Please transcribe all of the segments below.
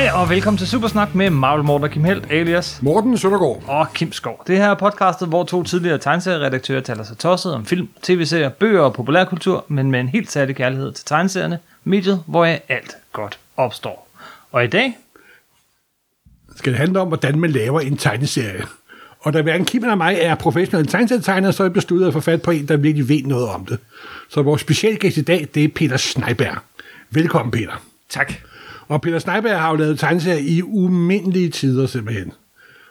Hej og velkommen til Supersnak med Marvel Morten og Kim Helt, alias Morten Søndergaard. og Kim Skov. Det her er podcastet, hvor to tidligere tegneserieredaktører taler sig tosset om film, tv-serier, bøger og populærkultur, men med en helt særlig kærlighed til tegneserierne, mediet, hvor alt godt opstår. Og i dag, Skal det handle om, hvordan man laver en tegneserie. Og da hverken Kim eller mig er professionelle tegneserietegnere, så er jeg besluttet at få fat på en, der virkelig ved noget om det. Så vores specialgæst i dag, det er Peter Sneiberg. Velkommen, Peter. tak. Og Peter Sneiberg har jo lavet tegneserier i umindelige tider simpelthen.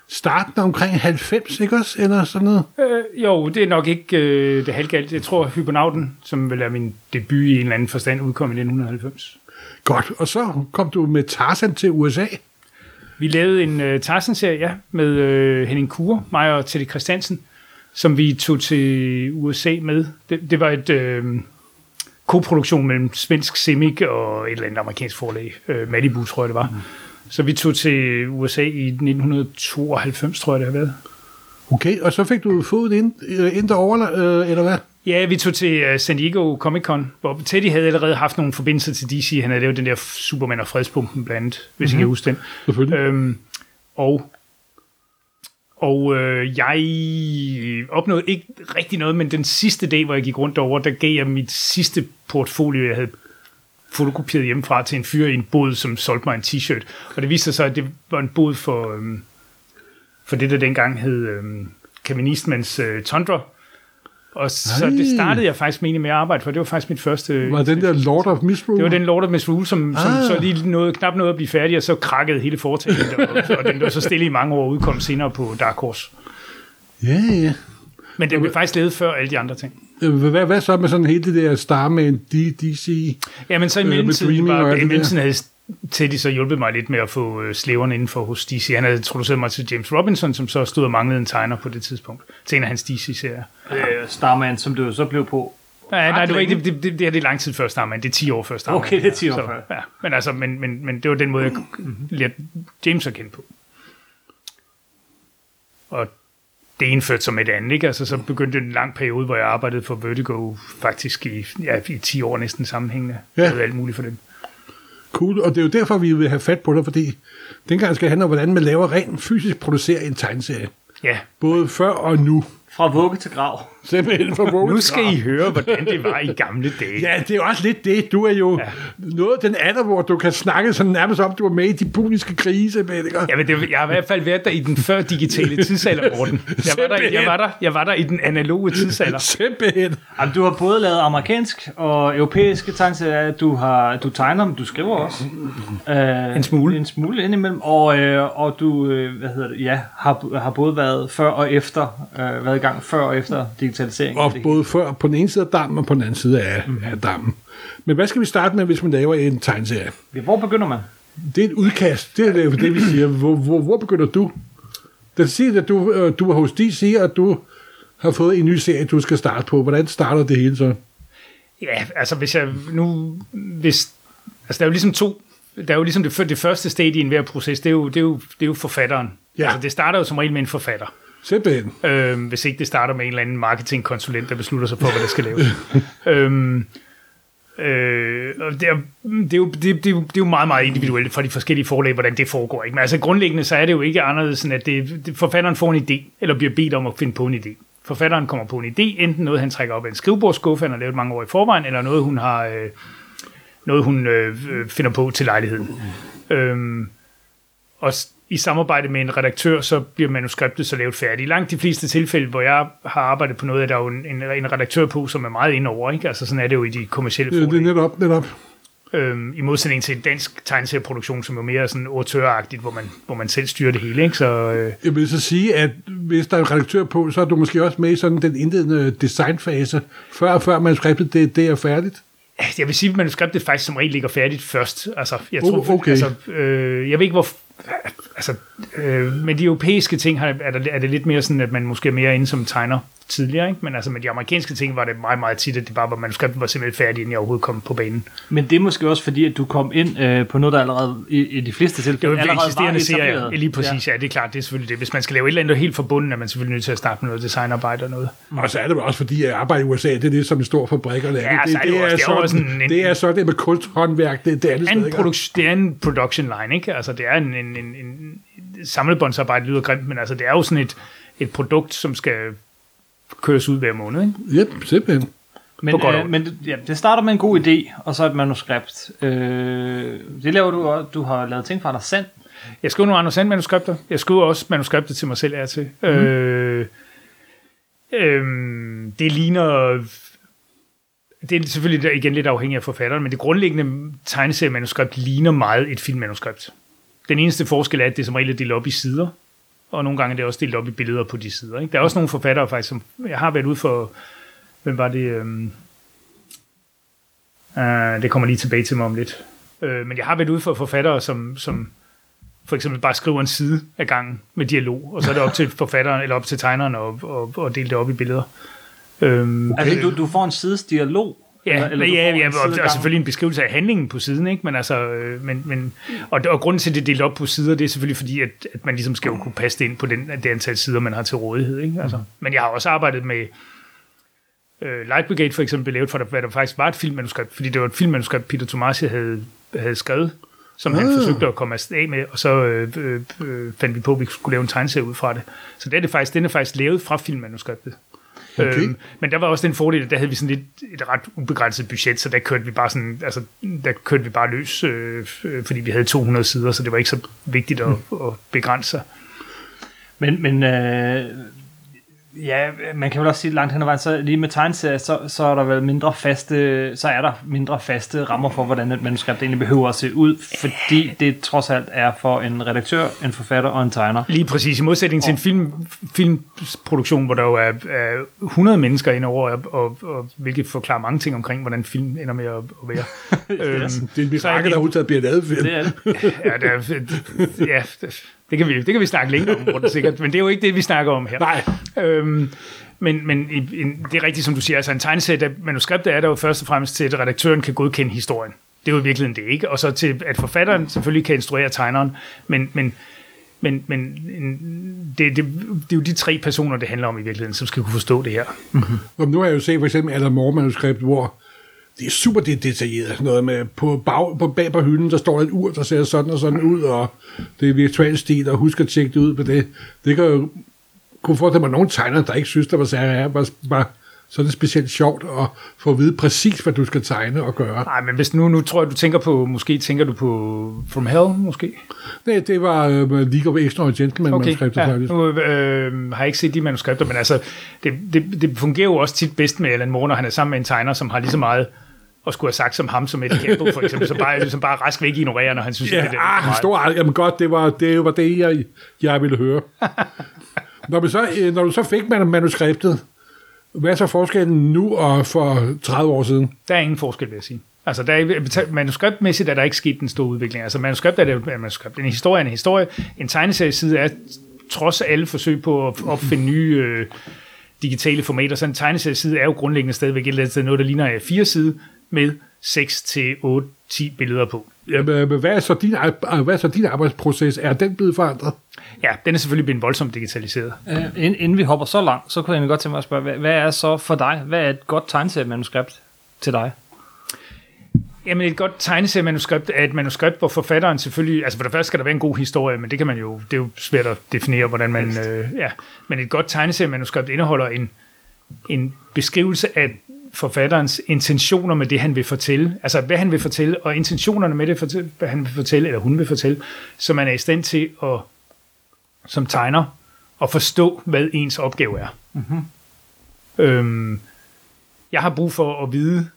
Starten omkring 90, ikke også? Eller sådan noget? Øh, jo, det er nok ikke øh, det halvgalt. Jeg tror, Hyponauten, som vil er min debut i en eller anden forstand, udkom i 1990. Godt. Og så kom du med Tarzan til USA. Vi lavede en øh, Tarzan-serie, ja, med øh, Henning Kure, mig og Teddy Christiansen, som vi tog til USA med. Det, det var et øh, koproduktion mellem svensk Simic og et eller andet amerikansk forlag. Øh, Malibu, tror jeg det var. Mm. Så vi tog til USA i 1992, tror jeg det har været. Okay, og så fik du fodet ind, øh, ind derovre, øh, eller hvad? Ja, vi tog til uh, San Diego Comic Con, hvor Teddy havde allerede haft nogle forbindelser til DC. Han havde lavet den der Superman og fredspumpen blandt andet, hvis mm-hmm. I kan huske den. Selvfølgelig. Øhm, og og øh, jeg opnåede ikke rigtig noget, men den sidste dag, hvor jeg gik rundt over, der gav jeg mit sidste portfolio, jeg havde fotokopieret hjemmefra til en fyr i en bod, som solgte mig en t-shirt. Og det viste sig, at det var en bod for, øhm, for det, der dengang hed øhm, Kaministmans øh, Tundra. Og så Ej. det startede jeg faktisk med, med at arbejde for. Det var faktisk mit første... Var den der Lord of Misrule? Det var den Lord of Misrule, som, som Ah. så lige nåede, knap nåede at blive færdig, og så krakkede hele foretagendet, og, og den var så stille i mange år og udkom senere på Dark Horse. Ja, ja. Men den blev faktisk lavet før alle de andre ting. Øh, Hvad, hvad så med sådan hele det der Starman, DC? Ja, men så i Øh, med mellemtiden, var, alt i mellemtiden havde Teddy så hjulpet mig lidt med at få øh, slæverne inden for hos DC. Han havde introduceret mig til James Robinson, som så stod og manglede en tegner på det tidspunkt, til en af hans DC-serier. Øh, Starman, som du jo så blev på. Ja, nej, det, var ikke, det, det, det, er det lang tid før Starman. Det er 10 år før Starman. Okay, det er 10 år så, før. Ja, men, altså, men, men, men det var den måde, jeg lærte James at kende på. Og det ene førte som et andet, ikke? Altså, så begyndte en lang periode, hvor jeg arbejdede for Vertigo, faktisk i, ja, i 10 år næsten sammenhængende. Ja. Ja. alt muligt for dem. Cool, og det er jo derfor, vi vil have fat på dig, fordi dengang skal det handle om, hvordan man laver rent fysisk producerer en tegneserie. Ja, Både før og nu. Fra vugge til grav. Simpelthen for vågen. nu skal I høre, hvordan det var i gamle dage. Ja, det er jo også lidt det. Du er jo ja. noget af den alder, hvor du kan snakke sådan nærmest om, du var med i de puniske krige, simpelthen. ikke? Ja, men det, jeg har i hvert fald været der i den før digitale tidsalder, Morten. Jeg var, der, jeg, var der, jeg var der i den analoge tidsalder. Simpelthen. Jamen, du har både lavet amerikansk og europæiske tegneserier. Du, har, du tegner dem, du skriver også. Øh, En smule. En smule indimellem. Og, øh, og du øh, hvad hedder det, ja, har, har både været før og efter, øh, været i gang før og efter digitalisering. Og både før på den ene side af dammen og på den anden side af, af dammen. Men hvad skal vi starte med, hvis man laver en tegneserie? Hvor begynder man? Det er et udkast. Det er det, det vi siger. Hvor, hvor, hvor begynder du? Det siger, at du, øh, du er hos DC, og du har fået en ny serie, du skal starte på. Hvordan starter det hele så? Ja, altså hvis jeg nu... Hvis, altså der er jo ligesom to... Der er jo ligesom det, det første stadie i enhver proces, det er jo, det er jo, det er jo forfatteren. Ja. Altså det starter jo som regel med en forfatter. Simpelthen. Øhm, hvis ikke det starter med en eller anden marketingkonsulent, der beslutter sig for, hvad der skal laves. øhm, øh, og det, er, det, er jo, det, det, det er jo meget, meget individuelt for de forskellige forlag, hvordan det foregår. Ikke? Men altså grundlæggende, så er det jo ikke anderledes, end at det, det, forfatteren får en idé, eller bliver bedt om at finde på en idé. Forfatteren kommer på en idé, enten noget, han trækker op af en skrivebordskuffe, han har lavet mange år i forvejen, eller noget, hun har... Øh, noget, hun øh, øh, finder på til lejligheden. Øhm, og i samarbejde med en redaktør, så bliver manuskriptet så lavet færdigt. I langt de fleste tilfælde, hvor jeg har arbejdet på noget, er der jo en, en, en redaktør på, som er meget inde over. Ikke? Altså sådan er det jo i de kommercielle Det, det er netop, netop. Øhm, I modsætning til en dansk tegneserieproduktion, som er mere sådan autøragtigt, hvor man, hvor man selv styrer det hele. Ikke? Så, øh, Jeg vil så sige, at hvis der er en redaktør på, så er du måske også med i sådan den indledende designfase, før, før manuskriptet det, det er færdigt. jeg vil sige, at manuskriptet faktisk som regel ligger færdigt først. Altså, jeg tror, okay. altså, øh, jeg ved ikke, hvor... Altså, øh, med de europæiske ting har, er, der, er det lidt mere sådan, at man måske er mere inde som tegner? Tidligere, ikke? men altså med de amerikanske ting var det meget, meget tit, at det bare var, manuskriptet var simpelthen færdigt, inden jeg overhovedet kom på banen. Men det er måske også fordi, at du kom ind øh, på noget, der allerede i, i de fleste Det tilfælde var jo allerede eksisterende serier, etableret. lige præcis, ja. ja. det er klart, det er selvfølgelig det. Hvis man skal lave et eller andet helt forbundet, er man selvfølgelig nødt til at starte med noget designarbejde og noget. Og så er det også fordi, at arbejde i USA, det er det, som en stor fabrik og det, Ja, så er det jo også- det er en- en- det er så det med kunsthåndværk, det, det er det En sted, produk- det er en production line, ikke? Altså, det er en, en, en, en samlebåndsarbejde, lyder grimt, men altså, det er jo sådan et, et produkt, som skal køres ud hver måned, ikke? Yep, simpelthen. Men, På godt og øh, men det- ja, det starter med en god idé, og så et manuskript. Øh, det laver du også. Du har lavet ting fra dig selv. Jeg skriver nogle andre sand manuskripter. Jeg skriver også manuskriptet til mig selv og til. Mm. Øh, øh, det ligner... Det er selvfølgelig igen lidt afhængigt af forfatteren, men det grundlæggende tegneseriemanuskript ligner meget et filmmanuskript. Den eneste forskel er, at det som regel er delt op i sider, og nogle gange er det også delt op i billeder på de sider. Ikke? Der er også nogle forfattere faktisk, som jeg har været ude for, hvem var det? Øhm, øh, det kommer lige tilbage til mig om lidt. Øh, men jeg har været ude for forfattere, som, som for eksempel bare skriver en side af gangen med dialog, og så er det op til forfatteren eller op til tegneren at, at, at dele det op i billeder. Øhm, Okay. Altså, du, du får en sides dialog. Ja, eller, eller, ja, ja og, og selvfølgelig en beskrivelse af handlingen på siden, ikke? Men altså, øh, men, men, og, og grunden til, at det er delt op på sider, det er selvfølgelig fordi, at, at man ligesom skal jo kunne passe det ind på den, det antal sider, man har til rådighed, ikke? Altså, men jeg har også arbejdet med øh, Light Brigade for eksempel, lavet for, der, hvad der faktisk var et filmmanuskript, fordi det var et filmmanuskript, Peter Tomasi havde, havde skrevet, som han Ah. forsøgte at komme afsted med, og så øh, øh, øh, fandt vi på, at vi skulle lave en tegneserie ud fra det. Så det er det faktisk, den er faktisk lavet fra filmmanuskriptet. Okay. Øhm, men der var også den fordel, at der havde vi sådan lidt et ret ubegrænset budget, så der kørte vi bare sådan, altså, der kørte vi bare løs, øh, øh, fordi vi havde 200 sider, så det var ikke så vigtigt at, at begrænse sig. Men, men øh, ja, man kan vel også sige langt hen ad vejen, så lige med tegneserier, så, så er der vel mindre faste, så er der mindre faste rammer for, hvordan et manuskript egentlig behøver at se ud, fordi det trods alt er for en redaktør, en forfatter og en tegner. Lige præcis, i modsætning til en film, filmproduktion, hvor der jo er, er 100 mennesker ind over, og, og, og, hvilket forklarer mange ting omkring, hvordan film ender med at, at være. øhm, Det er en er mirakel, det- der udtaget bliver lavet film. Det er det. ja, der, er- ja, det kan, vi, det kan vi snakke længe om, rundt sikkert, men det er jo ikke det, vi snakker om her. Nej. Øhm, men, men en, det er rigtigt, som du siger, altså en tegneserie, der, manuskriptet er der jo først og fremmest til, at redaktøren kan godkende historien. Det er jo i virkeligheden det, ikke? Og så til, at forfatteren selvfølgelig kan instruere tegneren, men, men, men, men en- det, det, det er jo de tre personer, det handler om i virkeligheden, som skal kunne forstå det her. Og nu har jeg jo set for eksempel Alan Moore manuskript, hvor det er super det- detaljeret. Sådan noget med, på, bag, på bag på hylden, der står et ur, der ser sådan og sådan ud, og det er virtuel stil, og husk at tjekke det ud på det. Det kan jo kunne forestille mig nogle tegnere, der ikke synes, der var særlig bare, bare så er det specielt sjovt at få at vide præcis, hvad du skal tegne og gøre. Nej, men hvis nu, nu tror jeg, du tænker på, måske tænker du på From Hell, måske? Det, det var øh, League of Extraordinary Gentlemen okay, manuskriptet, ja, faktisk. nu øh, har jeg ikke set de manuskripter, men altså, det, det, det fungerer jo også tit bedst med Alan Moore, når han er sammen med en tegner, som har lige så meget at skulle have sagt som ham, som Eddie Campbell for eksempel, så bare, ligesom bare rask væk ignorerer, når han synes, Ja, det er ah, stor, jamen godt, det var det, var det jeg, jeg ville høre. når, man så, øh, når du så fik man manuskriptet, hvad er så forskellen nu og for 30 år siden? Der er ingen forskel, vil jeg sige. Altså, der er, manuskriptmæssigt er der ikke sket en stor udvikling. Altså, manuskript er det et manuskript. En historie er en historie. En tegneserieside er, trods alle forsøg på at opfinde nye øh, digitale formater, så en tegneserieside er jo grundlæggende stadigvæk et eller andet sted noget, der ligner fire side med 6 til 8, 10 billeder på. Jamen, men hvad er, så din, ar- hvad er så din arbejdsproces? Er den blevet forandret? Ja, den er selvfølgelig blevet voldsomt digitaliseret. Øh, inden, inden vi hopper så langt, så kunne jeg godt tænke mig at spørge, hvad, hvad er så for dig, hvad er et godt tegneseriemanuskript til dig? Jamen et godt tegneseriemanuskript er et manuskript, hvor forfatteren selvfølgelig, altså for det første skal der være en god historie, men det kan man jo, det er jo svært at definere, hvordan man, øh, ja, men et godt tegneseriemanuskript indeholder en, en beskrivelse af forfatterens intentioner med det, han vil fortælle, altså hvad han vil fortælle, og intentionerne med det, hvad han vil fortælle, eller hun vil fortælle, så man er i stand til at, som tegner, at forstå, hvad ens opgave er. Mm-hmm. Øhm, jeg har brug for at vide,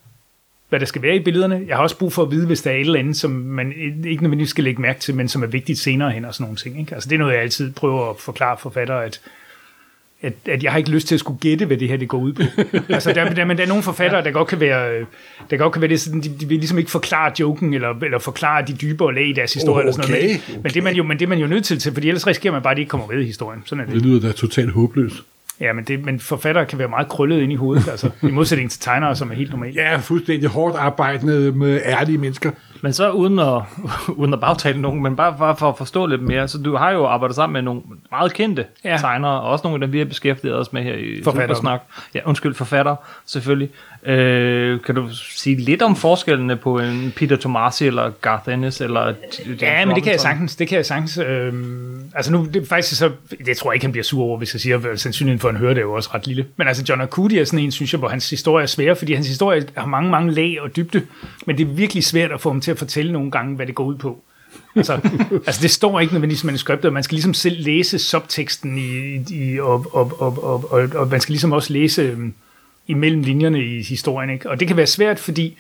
hvad der skal være i billederne. Jeg har også brug for at vide, hvis der er et eller andet, som man ikke nødvendigvis skal lægge mærke til, men som er vigtigt senere hen og sådan nogle ting. Ikke? Altså, det er noget, jeg altid prøver at forklare forfattere, at, at, at jeg har ikke lyst til at skulle gætte, hvad det her det går ud på. altså, der, der, men der er nogle forfattere, der godt kan være, der godt kan være det sådan, de, de vil ligesom ikke forklare joken, eller, eller forklare de dybere lag i deres historie, eller sådan noget. Okay, Men, men, det man jo, men det er man jo nødt til, til, fordi ellers risikerer man bare, at de ikke kommer med i historien. Sådan er det. Det lyder da totalt håbløst. Ja, men, det, men forfattere kan være meget krøllet ind i hovedet, altså i modsætning til tegnere, som er helt normalt. Ja, fuldstændig hårdt arbejdende med ærlige mennesker. Men så uden at, uden at bagtale nogen, men bare for, for at forstå lidt mere, så du har jo arbejdet sammen med nogle meget kendte Ja. tegnere, og også nogle af dem, vi har beskæftiget os med her i. Supersnak. Ja, undskyld, forfatter, selvfølgelig. Øh, kan du sige lidt om forskellene på en Peter Tomasi eller Garth Ennis eller James Ja, men det kan jeg Robinson? sagtens. Det kan jeg sagtens. Øhm, altså nu, det faktisk så, det tror jeg ikke, han bliver sur over, hvis jeg siger, sandsynligheden for, at han hører det er jo også ret lille. Men altså John Arcudi er sådan en, synes jeg, hvor hans historie er svær, fordi hans historie har mange, mange lag og dybde, men det er virkelig svært at få ham til at fortælle nogle gange, hvad det går ud på. Altså, altså det står ikke nødvendigvis i manuskriptet, og man skal ligesom selv læse subteksten i, i og, og, og, og, og, og man skal ligesom også læse øhm, imellem linjerne i historien, ikke? Og det kan være svært, fordi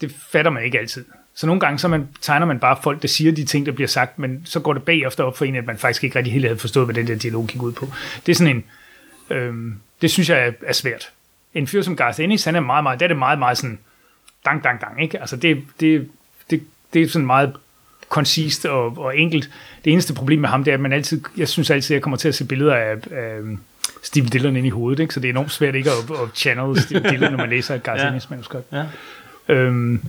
det fatter man ikke altid. Så nogle gange så man, tegner man bare folk, der siger de ting, der bliver sagt, men så går det bagefter op for en, at man faktisk ikke rigtig helt havde forstået, hvad den der dialog gik ud på. Det er sådan en, øhm, det synes jeg er, er svært. En fyr som Garth Ennis, han er meget, meget, der er det meget, meget sådan, dang, dang, dang, ikke? Altså det, det, det, det er sådan meget koncist og, og enkelt. Det eneste problem med ham, det er, at man altid, jeg synes altid, at jeg kommer til at se billeder af, af Steve Dillon ind i hovedet, ikke? så det er enormt svært ikke at, at channel Steve Dillon, når man læser et Garth Ja. Ennis manuskript. Ja. Øhm,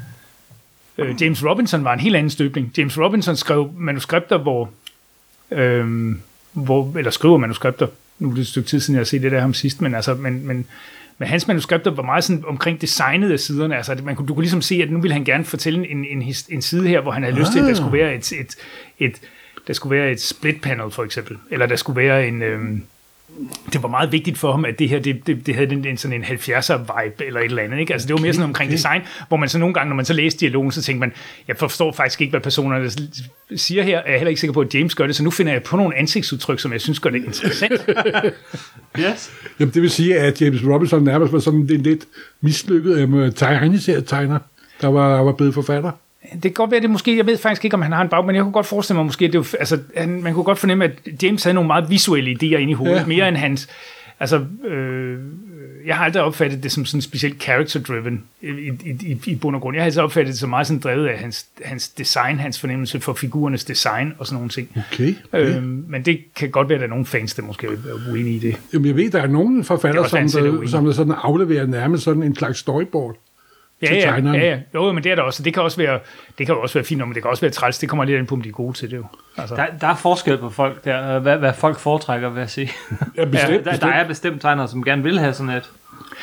øh, James Robinson var en helt anden støbning. James Robinson skrev manuskripter, hvor, øhm, hvor eller skriver manuskripter, nu er det et stykke tid siden, jeg har set det der ham sidst, men, altså, men, men, men hans manuskripter var meget sådan omkring designet af siderne. Altså, man kunne, du kunne ligesom se, at nu ville han gerne fortælle en, en, en side her, hvor han havde lyst til, at der skulle være et, et, et, der skulle være et split panel, for eksempel. Eller der skulle være en... Øhm, det var meget vigtigt for ham, at det her, det, det, det havde en, en, sådan en 70'er vibe, eller et eller andet, ikke? Altså, det var mere sådan omkring design, hvor man så nogle gange, når man så læste dialogen, så tænkte man, jeg forstår faktisk ikke, hvad personerne siger her, er jeg heller ikke sikker på, at James gør det, så nu finder jeg på nogle ansigtsudtryk, som jeg synes gør det interessant. Yes. Jamen, det vil sige, at James Robinson nærmest var sådan en lidt mislykket øh, tegneserietegner, der var, der var blevet forfatter. Det kan godt være, det måske, jeg ved faktisk ikke, om han har en bag, men jeg kunne godt forestille mig måske, at det var, altså, han, man kunne godt fornemme, at James havde nogle meget visuelle idéer inde i hovedet, Ja. mere end hans, altså, øh, jeg har aldrig opfattet det som sådan specielt character-driven i, i, i, i bund og grund. Jeg har altid opfattet det som meget sådan drevet af hans, hans design, hans fornemmelse for figurernes design og sådan nogle ting. Okay. okay. Øhm, men det kan godt være, at der er nogle fans, der måske er uenige i det. Jamen, jeg ved, der er nogle er forfattere, som, er der, som der sådan afleverer nærmest sådan en slags storyboard. Ja, til ja, tegneren. ja, ja. Jo, men det er der også. Det kan også være, det kan også være fint, men det kan også være træls. Det kommer lidt ind på, om de er gode til det jo. Altså. Der, der er forskel på folk der, hvad, hvad folk foretrækker, vil jeg sige. Ja, bestemt, der, der bestemt. er bestemt tegnere, som gerne vil have sådan et.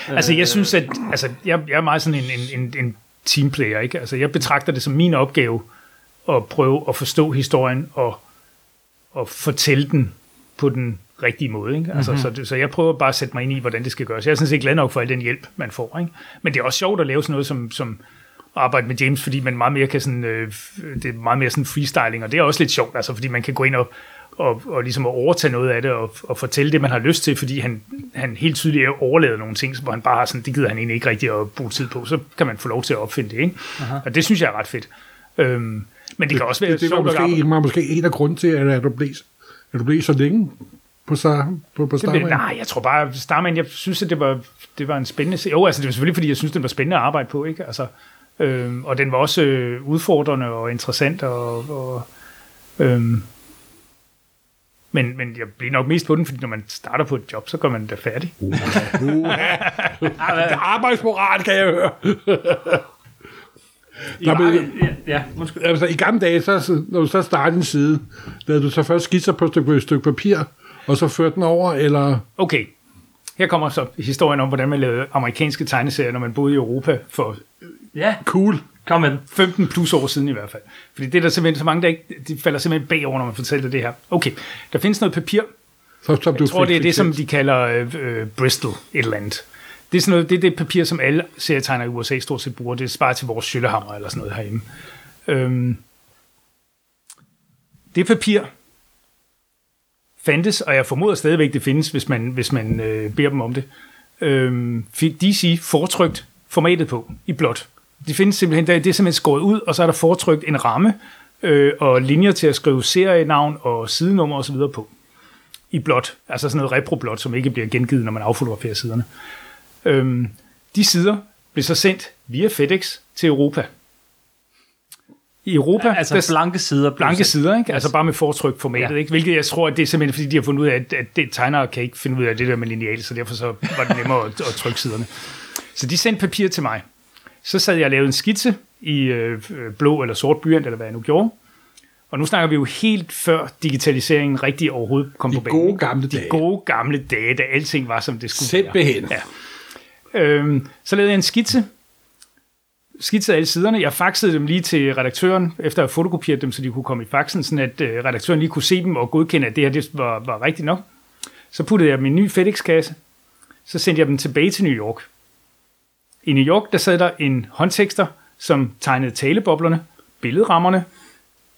Altså, jeg synes, at altså, jeg, jeg er meget sådan en, en, en, en teamplayer, ikke? Altså, jeg betragter det som min opgave at prøve at forstå historien og, og fortælle den på den rigtige måde, ikke? Altså, mm-hmm. så, det- så jeg prøver bare at sætte mig ind i, hvordan det skal gøres. Jeg er sådan set glad nok for al den hjælp, man får, ikke? Men det er også sjovt at lave sådan noget som, som at arbejde med James, fordi man meget mere kan sådan, øh, det er meget mere sådan freestyling, og det er også lidt sjovt, altså, fordi man kan gå ind og, og, og ligesom at overtage noget af det, og, og fortælle det, man har lyst til, fordi han, han helt tydeligt overlader nogle ting, hvor han bare har sådan, det gider han egentlig ikke rigtig at bruge tid på, så kan man få lov til at opfinde det, ikke? Aha. Og det synes jeg er ret fedt. Øhm, men det kan også være det, det var måske, var måske en af grunden til, at, at du blev, at du blev så længe på, så, på, på Det Starman. nej, jeg tror bare, Starman, jeg synes, at det var, det var en spændende serie. Jo, altså det var selvfølgelig, fordi jeg synes, det var spændende at arbejde på, ikke? Altså, øhm, og den var også øh, udfordrende og interessant, og, og øhm, men, men jeg bliver nok mest på den, fordi når man starter på et job, så går man da færdig. Arbejdsmoral, kan jeg høre. Der blev, Ja, ja, undskyld. altså, I gamle dage, så, når du så startede en side, lavede du så først skitser på et stykke, et stykke papir, og så førte den over, eller... Okay, her kommer så historien om, hvordan man lavede amerikanske tegneserier, når man boede i Europa for Ja, Cool. kom med den. 15 plus år siden i hvert fald. Fordi det er der simpelthen så mange, der ikke, de falder simpelthen bagover, når man fortæller det her. Okay, der findes noget papir, Så, som du Jeg tror, fik- det er det, som de kalder øh, øh, Bristol et eller andet. Det er, sådan noget, det er det papir, som alle serietegnere i USA stort set bruger. Det sparer til vores skyllehammer eller sådan noget herhjemme. Øhm, det papir fandtes, og jeg formoder stadigvæk, det findes, hvis man, hvis man øh, beder dem om det. Øhm, fik DC fortrykt formatet på i blåt. Det findes simpelthen, det er simpelthen skåret ud, og så er der fortrykt en ramme øh, og linjer til at skrive serienavn og sidenummer osv. på i blåt, altså sådan noget reproblåt, som ikke bliver gengivet, når man affotograferer siderne. Øhm, de sider blev så sendt via FedEx til Europa. I Europa, Altså der, blanke sider. blanke sider, ikke? altså bare med fortryk formatet, Ja. ja. ikke? hvilket jeg tror, at det er simpelthen fordi, de har fundet ud af, at, at det, tegnere kan ikke finde ud af det der med lineal, så derfor så var det nemmere at, at trykke siderne. Så de sendte papir til mig. Så sad jeg og lavede en skitse i øh, blå eller sort blyant, eller hvad jeg nu gjorde. Og nu snakker vi jo helt før digitaliseringen rigtig overhovedet kom De på banen. gode ikke? gamle De dage. gode gamle dage, da alting var, som det skulle Simpelthen. være. Ja. Øhm, så lavede jeg en skitse. skitser alle siderne. Jeg faxede dem lige til redaktøren, efter at have fotokopieret dem, så de kunne komme i faxen, sådan at øh, redaktøren lige kunne se dem og godkende, at det her det var, var rigtigt nok. Så puttede jeg dem i en ny FedEx-kasse. Så sendte jeg dem tilbage til New York. I New York, der sad der en håndtekster, som tegnede taleboblerne, billedrammerne,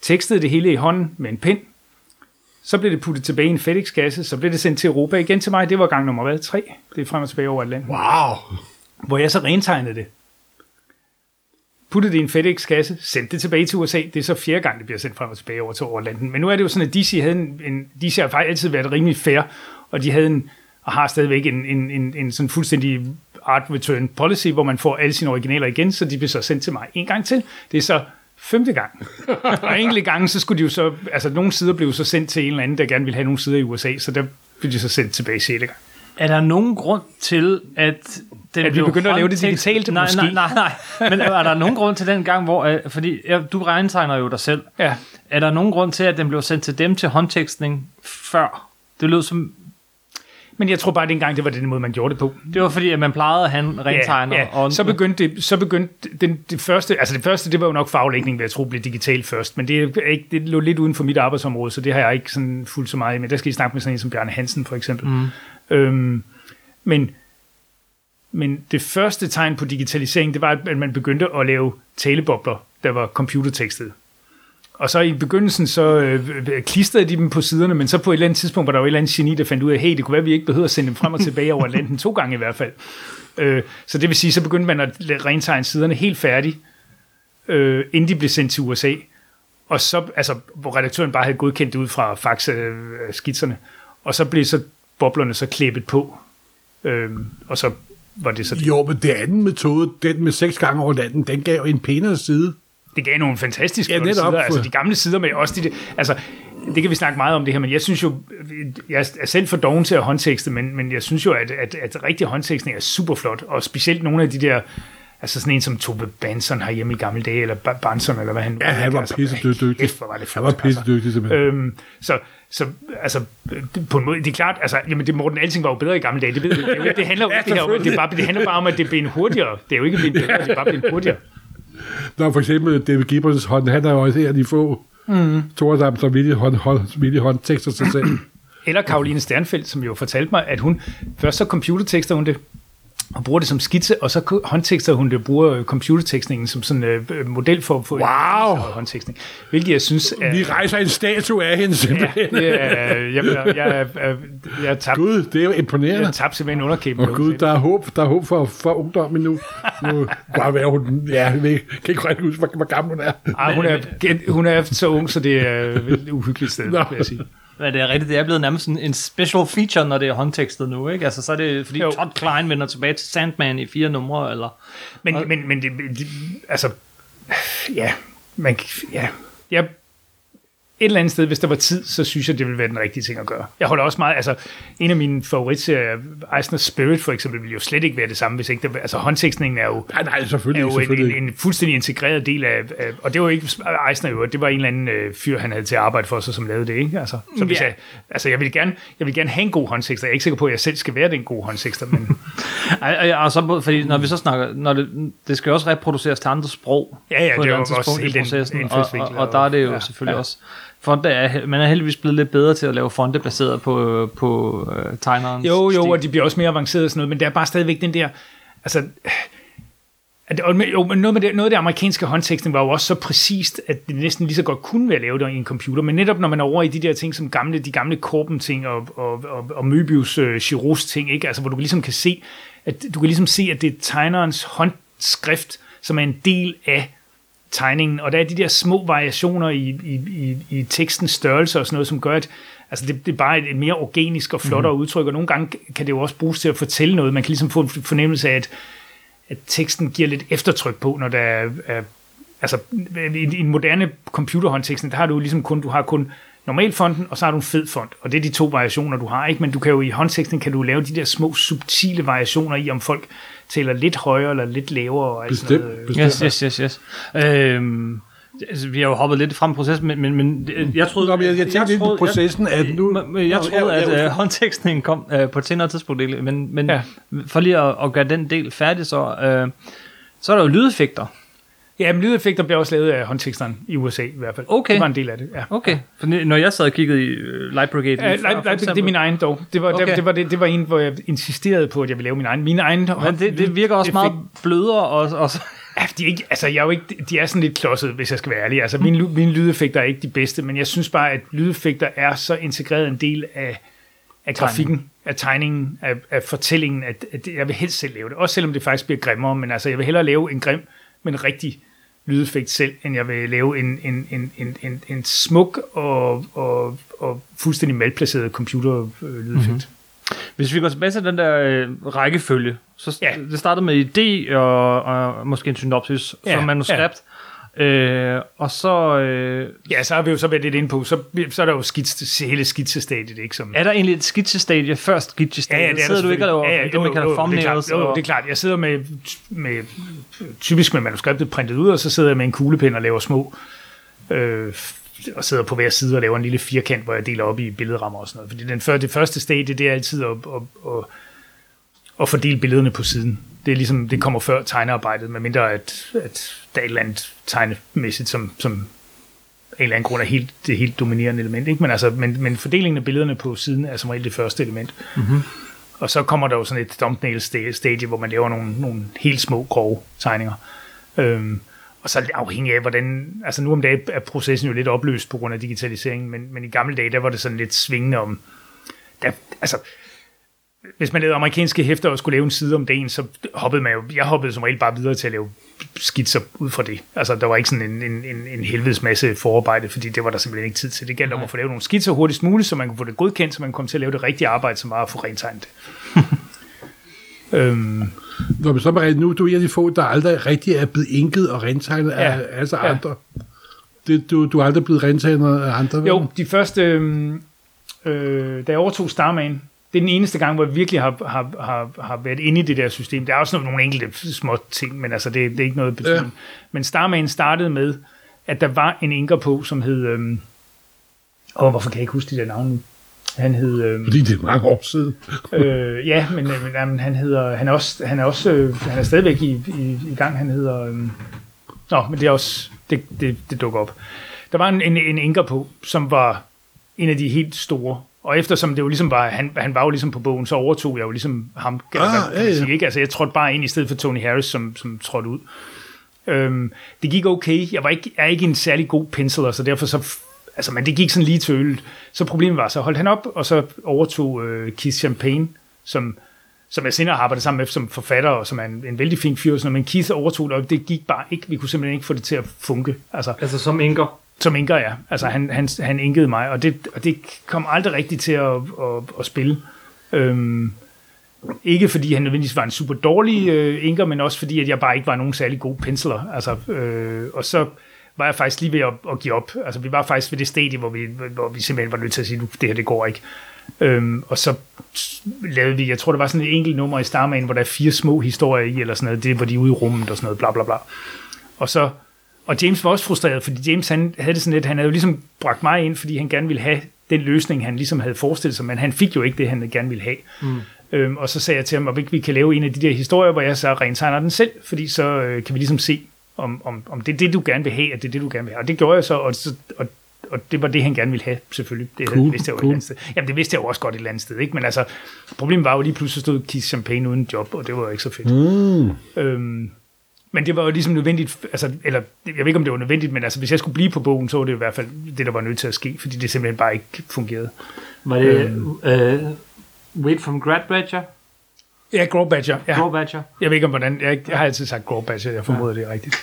tekstede det hele i hånden med en pind. Så blev det puttet tilbage i en FedEx-kasse, så blev det sendt til Europa igen til mig. Det var gang nummer hvad? Tre. Det er frem og tilbage over Atlanten. Wow. Hvor jeg så rentegnede det. Puttede det i en FedEx-kasse, sendte det tilbage til USA. Det er så fjerde gang, det bliver sendt frem og tilbage over til Overlanden. Men nu er det jo sådan, at DC, havde en, en, DC har faktisk altid været rimelig fair, og de havde en, og har stadigvæk en, en, en, en sådan fuldstændig art return policy, hvor man får alle sine originaler igen, så de bliver så sendt til mig en gang til. Det er så femte gang. og enkelte gange, så skulle de jo så, altså nogle sider blev så sendt til en eller anden, der gerne ville have nogle sider i USA, så der blev de så sendt tilbage sjette gang. Er der nogen grund til, at den At vi begynder at lave det digitalt, Nej, måske? nej, nej, nej. Men er der nogen grund til den gang, hvor... øh, Fordi ja, du regntegner jo dig selv. Ja, Er der nogen grund til, at den blev sendt til dem til håndtekstning før? Det lød som... men jeg tror bare, at dengang det var den måde, man gjorde det på. Det var fordi, at man plejede at have en rentegner. Ja, ja. Og, Så begyndte det, så begyndte den, det første, altså det første, det var jo nok faglægning, vil jeg tro, blev digitalt først, men det, ikke, det lå lidt uden for mit arbejdsområde, så det har jeg ikke sådan fuldt så meget i, men der skal I snakke med sådan en som Bjarne Hansen, for eksempel. Mm. Øhm, men, men det første tegn på digitalisering, det var, at man begyndte at lave talebobler, der var computertekstet. Og så i begyndelsen, så øh, klistrede de dem på siderne, men så på et eller andet tidspunkt var der jo et eller andet geni, der fandt ud af, hey, det kunne være, at vi ikke behøver at sende dem frem og tilbage over Atlanten to gange i hvert fald. Øh, så det vil sige, så begyndte man at rentegne siderne helt færdig, øh, inden de blev sendt til USA. Og så, altså, hvor redaktøren bare havde godkendt det ud fra fax-skitserne. Øh, og så blev så boblerne så klippet på. Øh, og så var det så Jo, men det anden metode, den med seks gange over natten, den gav en pænere side det gav nogle fantastiske Ja, sider. Altså de gamle sider med også de, altså det kan vi snakke meget om det her, men jeg synes jo, jeg er selv for doven til at håndtekste, men, men jeg synes jo, at, at, at rigtig håndtekstning er super flot, og specielt nogle af de der, altså sådan en som Tove Banson har hjemme i gamle dage, eller Banson, eller hvad han Ja, han var altså, pissedygtig. kæft, hvor var det Han flot, var pissedygtig, simpelthen. Øhm, så, så altså, på en måde, det er klart, altså, jamen det Morten Alting var jo bedre i gamle dage, det ved vi. Det, det handler jo Ja, det, her, det, bare, det handler bare om, at det blev en hurtigere. Det er jo ikke blevet bedre, det er bare blevet hurtigere. Når for eksempel David Gibbons hånd, han er jo også her, de få mm. Tordam, som vildt hånd, hånd, vildt håndtekster sig selv. Eller Karoline Sternfeldt, som jo fortalte mig, at hun først så computertekster hun det, og bruger det som skitse, og så håndtekster hun det, bruger øh, computertekstningen som sådan en øh, model for, for Wow! håndtekstning. Hvilket jeg synes er... Vi rejser en statue af hende, ja, simpelthen. det er, jeg, jeg, jeg, jeg, jeg tabte Gud, det er jo imponerende. jeg tabte simpelthen underkæben. Og Gud, der er håb, der er håb for, for ungdommen nu. Nu bare være hun, ja, jeg kan ikke rigtig huske, hvor, hvor gammel hun er. Ej, hun, er, hun er så ung, så det er et uhyggeligt sted, Nå. vil jeg sige. Men det er rigtigt, det er blevet nærmest sådan en special feature, når det er håndtekstet nu, ikke? Altså, så er det, fordi Jo. Todd Klein vender tilbage til Sandman i fire numre, eller... Men, men, men det, det, altså, ja, man, ja, jeg, et eller andet sted, hvis der var tid, så synes jeg, det ville være den rigtige ting at gøre. Jeg holder også meget, altså, en af mine favoritserier, Eisner Spirit for eksempel, ville jo slet ikke være det samme, hvis ikke der, altså håndtekstningen er jo, Nej, nej, er selvfølgelig, jo en, selvfølgelig. en, en fuldstændig integreret del af, af, og det var jo ikke Eisner jo, det var en eller anden øh, fyr, han havde til at arbejde for sig, som lavede det, ikke? Altså, så hvis Ja. jeg, altså jeg vil gerne, jeg vil gerne have en god håndtekster. Jeg er ikke sikker på, at jeg selv skal være den gode håndtekster, men Ej, ej, Og så, fordi når vi så snakker, når det, det skal jo også reproduceres til andre sprog. Ja, ja, på det et er jo eller andet også helt i en processen, og, og, og, der er det jo og- ja, selvfølgelig ja. også. Fonte er, man er heldigvis blevet lidt bedre til at lave fonte baseret på, på øh, tegnerens Jo, jo, stil. og de bliver også mere avancerede og sådan noget, men der er bare stadigvæk den der, altså, at, jo, men noget, med det, noget af det amerikanske håndtekstning var jo også så præcist, at det næsten lige så godt kunne være lavet i en computer, men netop når man er over i de der ting, som gamle, de gamle Korben-ting og, og, og, og Möbius uh, Chiros-ting, ikke? Altså, hvor du ligesom kan se, at du kan ligesom se, at det er tegnerens håndskrift, som er en del af tegningen, og der er de der små variationer i, i, i, i tekstens størrelse og sådan noget, som gør, at altså det, det er bare et, mere organisk og flottere mm. udtryk, og nogle gange kan det jo også bruges til at fortælle noget. Man kan ligesom få en fornemmelse af, at, at teksten giver lidt eftertryk på, når der er, er altså i, i en moderne computerhåndtekst, der har du ligesom kun, du har kun normalfonden, og så har du en fed font, og det er de to variationer, du har, ikke? Men du kan jo i håndteksten, kan du lave de der små subtile variationer i, om folk taler lidt højere eller lidt lavere. Og alt sådan Bestemt, noget. bestemt. Yes, yes, yes, yes. Øhm, altså, vi har jo hoppet lidt frem i processen, men, men, men øh, jeg troede... Nå, men jeg, jeg tænkte lidt på processen, at nu... Jeg, men jeg troede, at øh, håndtekstningen kom øh, på et senere tidspunkt, men, men Ja. for lige at, at gøre den del færdig, så, øh, så er der jo lydeffekter. Ja, men lydeffekter bliver også lavet af håndteksteren i USA i hvert fald. Okay. Det var en del af det, ja. Okay, for når jeg sad og kiggede i uh, Light Brigade... Ja, for Leipzig, eksempel, det er min egen dog. Det var, Okay. okay. det, var, det, det var en, hvor jeg insisterede på, at jeg ville lave min egen. Min egen Men det, det virker også meget blødere, og, og Ja, de er, ikke, altså, jeg er jo ikke, de er sådan lidt klodset, hvis jeg skal være ærlig. Altså, mine, mine lydeffekter er ikke de bedste, men jeg synes bare, at lydeffekter er så integreret en del af, af grafikken, af tegningen, af, af fortællingen, at, at jeg vil helst selv lave det. Også selvom det faktisk bliver grimmere, men altså, jeg vil hellere lave en grim, men rigtig lydeffekt selv, end jeg vil lave en, en, en, en, en, en smuk og, og, og fuldstændig malplaceret computer-lydeffekt. Mm-hmm. Hvis vi går tilbage til den der øh, rækkefølge, så ja. Ja. det startede med idé og, og måske en synopsis. Ja, som manuskript. Ja. Øh, og så øh, Ja, så har vi jo så været lidt inde på, så, så er der jo skitse, hele skitsestadiet, ikke? Som, er der egentlig et skitsestadie før skitsestadie? Ja, ja, det er Sidder du ikke og laver ja, ja, det, man kalder er thumbnails? jo, jo, det er klart. Jeg sidder med, med typisk med manuskriptet printet ud, og så sidder jeg med en kuglepen og laver små øh, og sidder på hver side og laver en lille firkant, hvor jeg deler op i billedrammer og sådan noget. Fordi den det første stadie, det er altid at, at, at, at fordele billederne på siden. Det er ligesom, det kommer før tegnearbejdet, medmindre at, at der er et eller andet tegnemæssigt, som, som af en eller anden grund er helt, det helt dominerende element. Ikke? Men, altså, men, men fordelingen af billederne på siden er som regel det første element. Og så kommer der jo sådan et thumbnail sta- stadie, hvor man laver nogle, nogle helt små, grove tegninger. Øhm, og så afhængig af, hvordan... Altså nu om dagen er processen jo lidt opløst på grund af digitaliseringen, men, men i gamle dage, der var det sådan lidt svingende om... Der, altså, hvis man lavede amerikanske hæfter og skulle lave en side om dagen, så hoppede man jo... Jeg hoppede som regel bare videre til at lave skitser ud fra det. Altså, der var ikke sådan en, en, en, en helvedes masse forarbejde, fordi det var der simpelthen ikke tid til. Det galt om at få lavet nogle skitser hurtigst muligt, så man kunne få det godkendt, så man komme til at lave det rigtige arbejde, som var at få rent tegnet. øhm, Nå, men så Marie, nu du er en af de få, der aldrig rigtig er blevet inket og rentegnet ja. af altså Ja. andre. Det, du, du er aldrig blevet rentegnet af andre? Jo, de første, øhm, øh, da jeg overtog Starman, det er den eneste gang, hvor jeg virkelig har, har, har, har været inde i det der system. Der er også nogle, nogle enkelte små ting, men altså, det, det er ikke noget betydning. Ja. Men Starman startede med, at der var en inker på, som hed... Øhm, åh, hvorfor kan jeg ikke huske de der navne nu? Han hed... Øhm, Fordi det er mange år siden. øh, ja, men, men jamen, han hedder, han er også, han er også, øh, han er stadigvæk i, i, i gang, han hedder, øh, nå, men det er også, det, det, det dukker op. Der var en, en, en enker på, som var en af de helt store, og eftersom det jo ligesom var, han, han var jo ligesom på bogen, så overtog jeg jo ligesom ham, Ah, ah, kan ja, sige, ikke? Altså jeg trådte bare ind i stedet for Tony Harris, som, som trådte ud. Øhm, det gik okay. Jeg var ikke, er ikke en særlig god penciler, så derfor så... Altså, men det gik sådan lige til ølet. Så problemet var, så holdt han op, og så overtog øh, Keith Champagne, som, som jeg senere har arbejdet sammen med som forfatter, og som er en, en vældig fin fyr, men Keith overtog det, og det gik bare ikke. Vi kunne simpelthen ikke få det til at funke. Altså, Altså som inker som inker, ja. Altså, han, han, han inkede mig, og det, og det kom aldrig rigtigt til at, at, at spille. Øhm, ikke fordi han nødvendigvis var en super dårlig øh, inker, men også fordi, at jeg bare ikke var nogen særlig god pensler. Altså, øh, og så var jeg faktisk lige ved at, at give op. Altså, vi var faktisk ved det stadie, hvor vi, hvor vi simpelthen var nødt til at sige, det her, det går ikke. Øhm, og så lavede vi, jeg tror, det var sådan et enkelt nummer i Starman, hvor der er fire små historier i, eller sådan noget, det var de ude i rummet og sådan noget, bla bla bla. Og så og James var også frustreret, fordi James han havde det sådan lidt, han havde jo ligesom bragt mig ind, fordi han gerne ville have den løsning, han ligesom havde forestillet sig, men han fik jo ikke det, han gerne ville have. Mm. Øhm, og så sagde jeg til ham, om ikke vi kan lave en af de der historier, hvor jeg så rentegner den selv, fordi så øh, kan vi ligesom se, om, om, om det er det, du gerne vil have, at det er det, du gerne vil have. Og det gjorde jeg så, og, så, og, og det var det, han gerne ville have, selvfølgelig. Det Cool, vidste jeg jo cool. et eller andet sted. Jamen, det vidste jeg jo også godt et eller andet sted, ikke? Men altså, problemet var jo lige pludselig stod Keith Champagne uden job, og det var jo ikke så fedt. Mm. Øhm, men det var jo ligesom nødvendigt, altså, eller jeg ved ikke, om det var nødvendigt, men altså, hvis jeg skulle blive på bogen, så var det i hvert fald det, der var nødt til at ske, fordi det simpelthen bare ikke fungerede. Var det øh, Wait from Grad Badger? Ja, Grow Badger. Ja. Grow Badger? Jeg ved ikke, om hvordan, jeg, jeg har altid sagt Grow Badger, jeg formoder ja. det er rigtigt.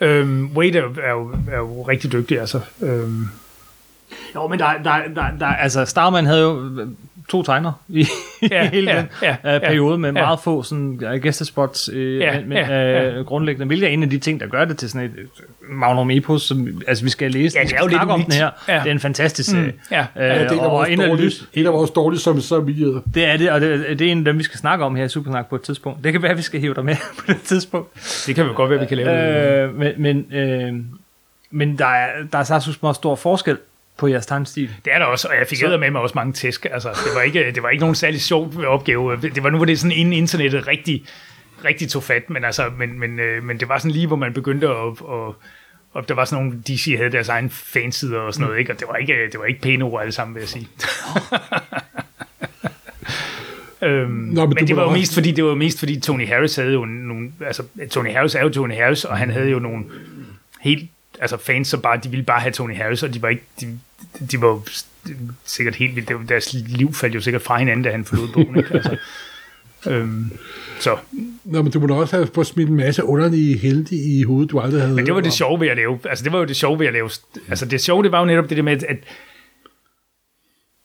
Øhm, Wade er, jo- er, jo, er jo rigtig dygtig, altså. Øhm, Jo, men der, der, der, der, altså Starman havde jo to tegner i Ja, hele ja, den ja, øh, ja, periode med ja. meget få sådan, gæstespots, øh, Ja, men, men ja, øh, grundlæggende, hvilket er en af de ting, der gør det til sådan et øh, magnum epos, som altså, vi skal læse, Ja, det er jo lidt om unikt. den her. Ja. Det er en fantastisk serie. Mm, ja. Øh, Ja, det er en af og vores en af dårlige, lys, en af vores dårlige som samvittigheder. det er det, og det, det er en af dem, vi skal snakke om her i Supersnak på et tidspunkt. Det kan være, at vi skal hive dig med på det tidspunkt. Det kan vi godt være, vi kan lave. Øh, men men, øh, men der er, der er så meget stor forskel på jeres tegnstil. Det er der også, og jeg fik så... med mig også mange tæsk. Altså, det, var ikke, det var ikke nogen særlig sjov opgave. Det var nu, hvor det sådan inden internettet rigtig, rigtig tog fat, men, altså, men, men, øh, men det var sådan lige, hvor man begyndte at, at og der var sådan nogle, DC havde deres egen fansider og sådan noget, ikke? og det var ikke, det var ikke pæne ord alle sammen, vil jeg sige. øhm, Nå, men, men det var jo mest fordi, det var mest fordi Tony Harris havde jo nogle, altså Tony Harris er jo Tony Harris, og han havde jo nogle helt, altså fans, som bare, de ville bare have Tony Harris, og de var ikke, de, de var jo sikkert helt vildt, deres liv faldt jo sikkert fra hinanden, da han forlod bogen, ikke? Altså, øhm, så. Nå, men du må da også have fået smidt en masse underlige helte i hovedet, du aldrig havde. Men det var det sjove ved at lave. Altså, det var jo det sjove ved at lave. Altså, det sjove, det var jo netop det der med, at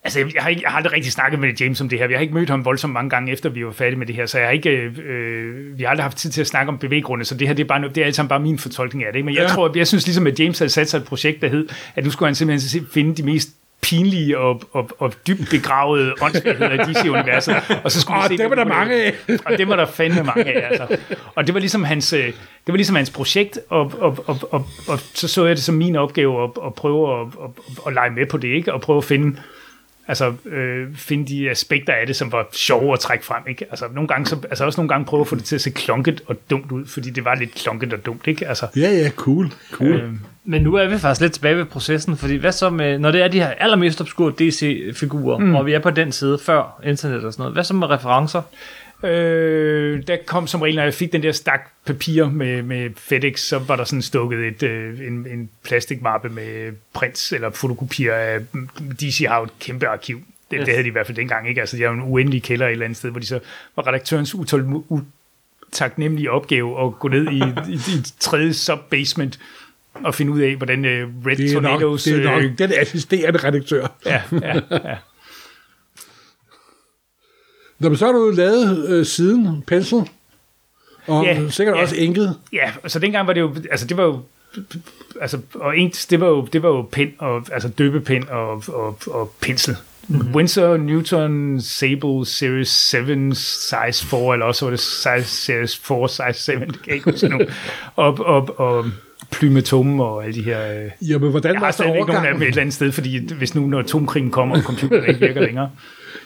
Altså, jeg har, ikke, jeg har aldrig rigtig snakket med James om det her. Jeg har ikke mødt ham voldsomt mange gange efter, vi var færdige med det her, så jeg har ikke, øh, vi har aldrig haft tid til at snakke om bevæggrunde, så det her det er, bare, det er alt sammen bare min fortolkning af det. Ikke? Men jeg ja. tror, jeg synes ligesom, at James havde sat sig et projekt, der hed, at nu skulle han simpelthen finde de mest pinlige og, og, og dybt begravede åndsvigheder i DC-universet. Og så skulle oh, se, det var der mange af. og det var der fandme mange af, altså. Og det var ligesom hans, det var ligesom hans projekt, og, og, og, og, og så så jeg det som min opgave at, at prøve at, at, at lege med på det, ikke? Og prøve at finde altså øh, finde de aspekter af det, som var sjove at trække frem, ikke? Altså, nogle gange, så, altså også nogle gange prøve at få det til at se klonket og dumt ud, fordi det var lidt klonket og dumt, ikke? Altså, ja, ja, cool, cool. Øh, men nu er vi faktisk lidt tilbage ved processen, fordi hvad så med, når det er de her allermest obskure DC-figurer, mm. og vi er på den side før internet og sådan noget, hvad så med referencer? Øh, der kom som regel, når jeg fik den der stak papir med, med FedEx, så var der sådan stukket et, øh, en, en plastikmappe med prints eller fotokopier af DC har et kæmpe arkiv. Det, yes. det havde de i hvert fald dengang, ikke? Altså, de har en uendelig kælder et eller andet sted, hvor de så var redaktørens utål, utaknemmelige opgave at gå ned i, i, i tredje sub-basement og finde ud af, hvordan uh, Red det er Tornadoes... Nok, det er nok øh, den assisterende redaktør. Ja, ja, ja. Nå, men så har du lavet øh, siden Pencil, og ja, sikkert ja, også enket. Ja, så dengang var det jo, altså det var jo, altså, og ink, det var jo, det var jo pen, og, altså døbepen og, og, og pensel. Mm-hmm. Winsor Newton Sable Series 7 Size 4, eller også var det size, Series 4 Size 7, det kan jeg ikke huske nu. og, og, og Plymatum og alle de her... Øh, Jamen, hvordan jeg har stadig ikke nogen af dem et eller andet sted, fordi hvis nu, når atomkrigen kommer, og computeren ikke virker længere.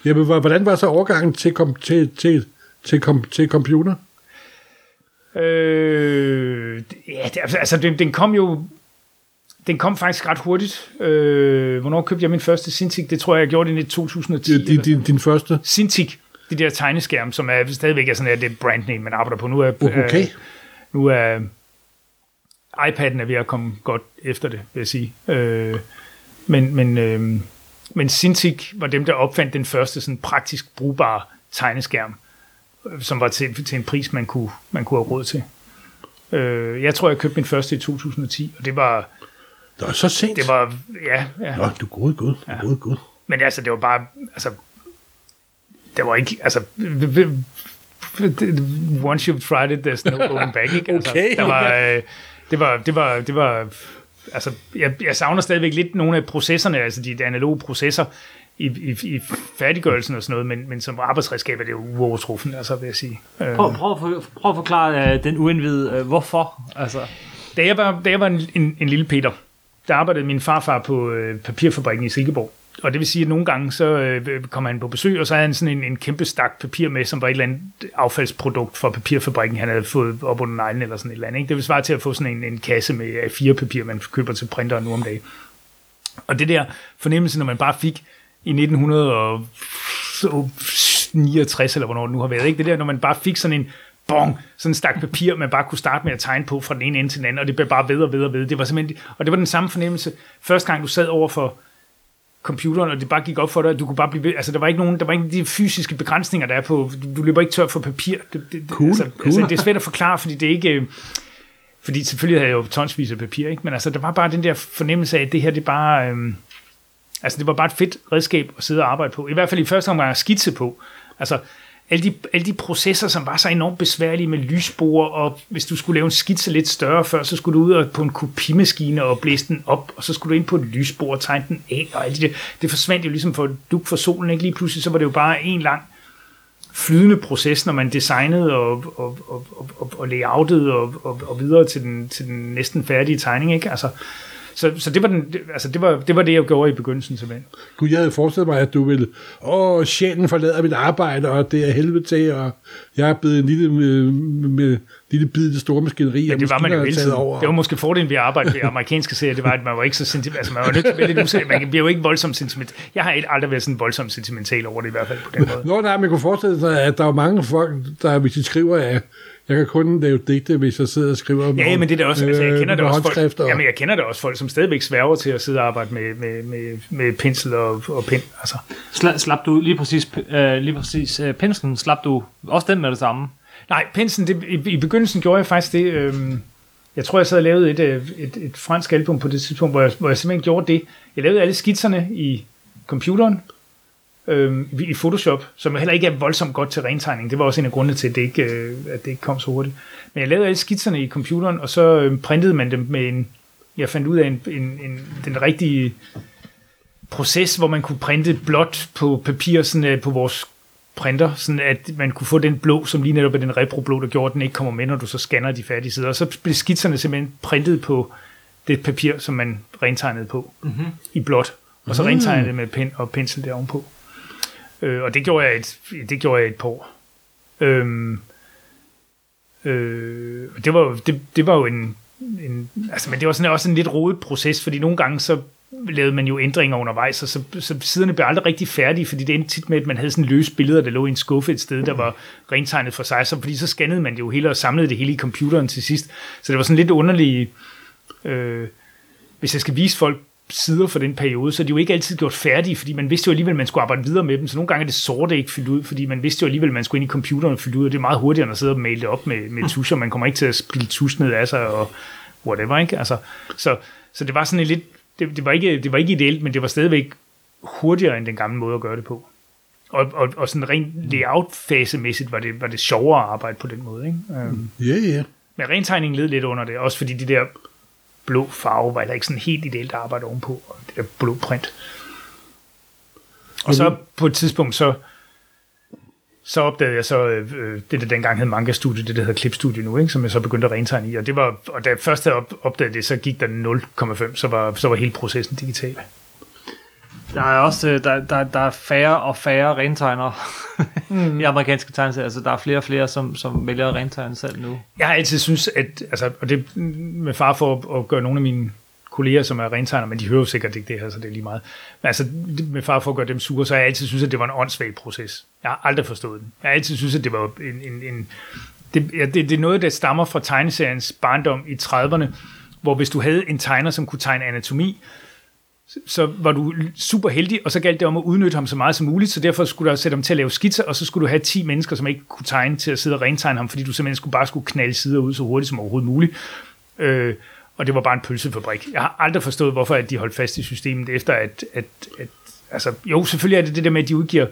Jamen, hvordan var så overgangen til, kom, til, til, til, kom, til computer? Øh, ja, det, altså, den, den kom jo... Den kom faktisk ret hurtigt. Øh, hvornår købte jeg min første Cintiq? Det tror jeg, jeg gjorde det i 2010. Din, din, din første? Cintiq. Det der tegneskærm, som er stadigvæk er sådan, at det brandname, man arbejder på. Nu er, okay. øh, nu er iPad'en er ved at komme godt efter det, vil jeg sige. Øh, men, men, øh, men Cintiq var dem, der opfandt den første sådan praktisk brugbare tegneskærm, som var til, til en pris, man kunne, man kunne have råd til. Øh, jeg tror, jeg købte min første i 2010, og det var... Det var så sent. Det var, ja. ja. Nå, du gode gud, du ja. gode gud. Men altså, det var bare, altså, det var ikke, altså, once you've tried it, there's no going back, ikke? Altså, okay. Der var, øh, det var, det var, det var, altså, jeg, jeg savner stadigvæk lidt nogle af processerne, altså de, analoge processer i, i, i færdiggørelsen og sådan noget, men, men som arbejdsredskab er det jo uovertruffen, altså vil jeg sige. Prøv, prøv, prøv, prøv at forklare uh, den uindvidede, uh, hvorfor? Altså. Da jeg var, da jeg var en, en, en lille Peter, der arbejdede min farfar på øh, papirfabrikken i Silkeborg. Og det vil sige, at nogle gange så øh, øh, kommer han på besøg, og så havde han sådan en, en kæmpe stak papir med, som var et eller andet affaldsprodukt fra papirfabrikken, han havde fået op under neglen eller sådan et eller andet. Ikke? Det vil svare til at få sådan en, en kasse med A4-papir, man køber til printeren nu om dagen. Og det der fornemmelse, når man bare fik i 1969, eller hvornår det nu har været, ikke? det der, når man bare fik sådan en bong, sådan en stak papir, man bare kunne starte med at tegne på fra den ene ende til den anden, og det blev bare ved og ved og ved. Det var simpelthen, og det var den samme fornemmelse, første gang du sad over for computeren, og det bare gik op for dig, at du kunne bare blive ved. Altså, der var ikke nogen, der var ikke de fysiske begrænsninger, der er på, du, du løber ikke tør for papir. Det, det, cool, altså, cool. Altså, det er svært at forklare, fordi det er ikke, fordi selvfølgelig havde jeg jo tonsvis af papir, ikke? men altså, der var bare den der fornemmelse af, at det her, det bare, øhm, altså det var bare et fedt redskab at sidde og arbejde på. I hvert fald i første omgang at skitse på. Altså alle de, alle de processer, som var så enormt besværlige med lysbord, og hvis du skulle lave en skitse lidt større før, så skulle du ud på en kopimaskine og blæse den op, og så skulle du ind på et lysbord og tegne den af, og alt det, det forsvandt jo ligesom for duk for solen, ikke lige pludselig, så var det jo bare en lang flydende proces, når man designede og, og, og, og, og layoutede og, og, og videre til den, til den næsten færdige tegning, ikke? Altså, så, så det, var den, det, altså det, var, det var det, jeg gjorde i begyndelsen simpelthen. Gud, jeg havde forestillet mig, at du ville, åh, sjælen forlader mit arbejde, og det er helvede til, og jeg er blevet en lille, med, med, lille bid i det store maskineri. Ja, det var man jo hele tiden. Over. Det var måske fordelen ved at arbejde ved amerikanske serier, det var, at man var ikke så sentimental. Altså, man var nødt til at være lidt usæt. Man bliver jo ikke voldsomt sentimental. Jeg har aldrig været sådan voldsomt sentimental over det i hvert fald på den måde. Nå, nej, man kunne forestille sig, at der er mange folk, der hvis de skriver, at jeg kan kun lave digte, hvis jeg sidder og skriver Ja, ja men det er også, altså, jeg kender det også folk, jamen, jeg kender det også folk, som stadigvæk sværger til at sidde og arbejde med, med, med, med pensel og, og pen. Altså. Sla, slap du lige præcis, øh, lige præcis øh, penslen, slap du også den med det samme? Nej, penslen, det, i, i begyndelsen gjorde jeg faktisk det, øh, jeg tror, jeg sad og lavede et, øh, et, et fransk album på det tidspunkt, hvor jeg, hvor jeg simpelthen gjorde det. Jeg lavede alle skitserne i computeren, øh, i Photoshop, som heller ikke er voldsomt godt til rentegning. Det var også en af grundene til, at det ikke, øh, at det ikke kom så hurtigt. Men jeg lavede alle skitserne i computeren, og så øh, printede man dem med en... Jeg fandt ud af en, en, en, den rigtige proces, hvor man kunne printe blåt på papir sådan, øh, på vores printer, sådan at man kunne få den blå, som lige netop er den repro-blå, der gjorde, at den ikke kommer med, når du så scanner de færdige sider. Og så blev skitserne simpelthen printet på det papir, som man rentegnede på mm-hmm. i blåt. Og så mm. rentegnede det med pen og pensel der ovenpå. Øh, og det gjorde jeg et, det gjorde jeg et par år. Øhm, øh, det, var, det, det var jo en, en altså, men det var sådan også en lidt rodet proces, fordi nogle gange så lavede man jo ændringer undervejs, og så, så siderne blev aldrig rigtig færdige, fordi det endte tit med, at man havde sådan løse billeder, der lå i en skuffe et sted, der var rentegnet for sig, så, fordi så scannede man det jo hele og samlede det hele i computeren til sidst. Så det var sådan lidt underligt, øh, hvis jeg skal vise folk sider for den periode, så de jo ikke altid gjort færdige, fordi man vidste jo alligevel, at man skulle arbejde videre med dem, så nogle gange er det sorte ikke fyldt ud, fordi man vidste jo alligevel, at man skulle ind i computeren og fylde ud, og det er meget hurtigere end at sidde og male det op med, med tuscher, man kommer ikke til at spille tus ned af sig, og whatever, ikke? Altså, så, så det var sådan en lidt, det, det, var ikke, det var ikke ideelt, men det var stadigvæk hurtigere end den gamle måde at gøre det på. Og, og, og sådan rent layout-fasemæssigt var det, var det sjovere at arbejde på den måde, ikke? Øhm, ja, um, yeah, yeah. Men rentegningen led lidt under det, også fordi de der blå farve var der ikke sådan helt ideelt at arbejde ovenpå, og det der blå print. Og så på et tidspunkt, så, så opdagede jeg så øh, det, der dengang hed Manga Studio, det der hedder Clip Studio nu, ikke, som jeg så begyndte at rentegne i. Og, det var, og da jeg først havde opdaget det, så gik der 0,5, så var, så var hele processen digital. Der er også øh, der, der, der er færre og færre rentegnere mm. i amerikanske tegneserier. Altså, der er flere og flere, som, som vælger at rentegne selv nu. Jeg har altid synes, at, altså, og det med far for at, at gøre nogle af mine kolleger, som er rentegner, men de hører jo sikkert ikke det her, så det er lige meget. Men altså, med far for at gøre dem sure, så har jeg altid synes, at det var en åndssvag proces. Jeg har aldrig forstået den. Jeg har altid synes, at det var en... en, en det, ja, det, det er noget, der stammer fra tegneseriens barndom i 30'erne, hvor hvis du havde en tegner, som kunne tegne anatomi, så var du super heldig, og så galt det om at udnytte ham så meget som muligt, så derfor skulle du altså sætte ham til at lave skitser, og så skulle du have 10 mennesker, som ikke kunne tegne til at sidde og rentegne ham, fordi du simpelthen skulle bare skulle knalde sider ud så hurtigt som overhovedet muligt. Øh, og det var bare en pølsefabrik. Jeg har aldrig forstået, hvorfor at de holdt fast i systemet, efter at, at, at altså, jo, selvfølgelig er det det der med, at de udgiver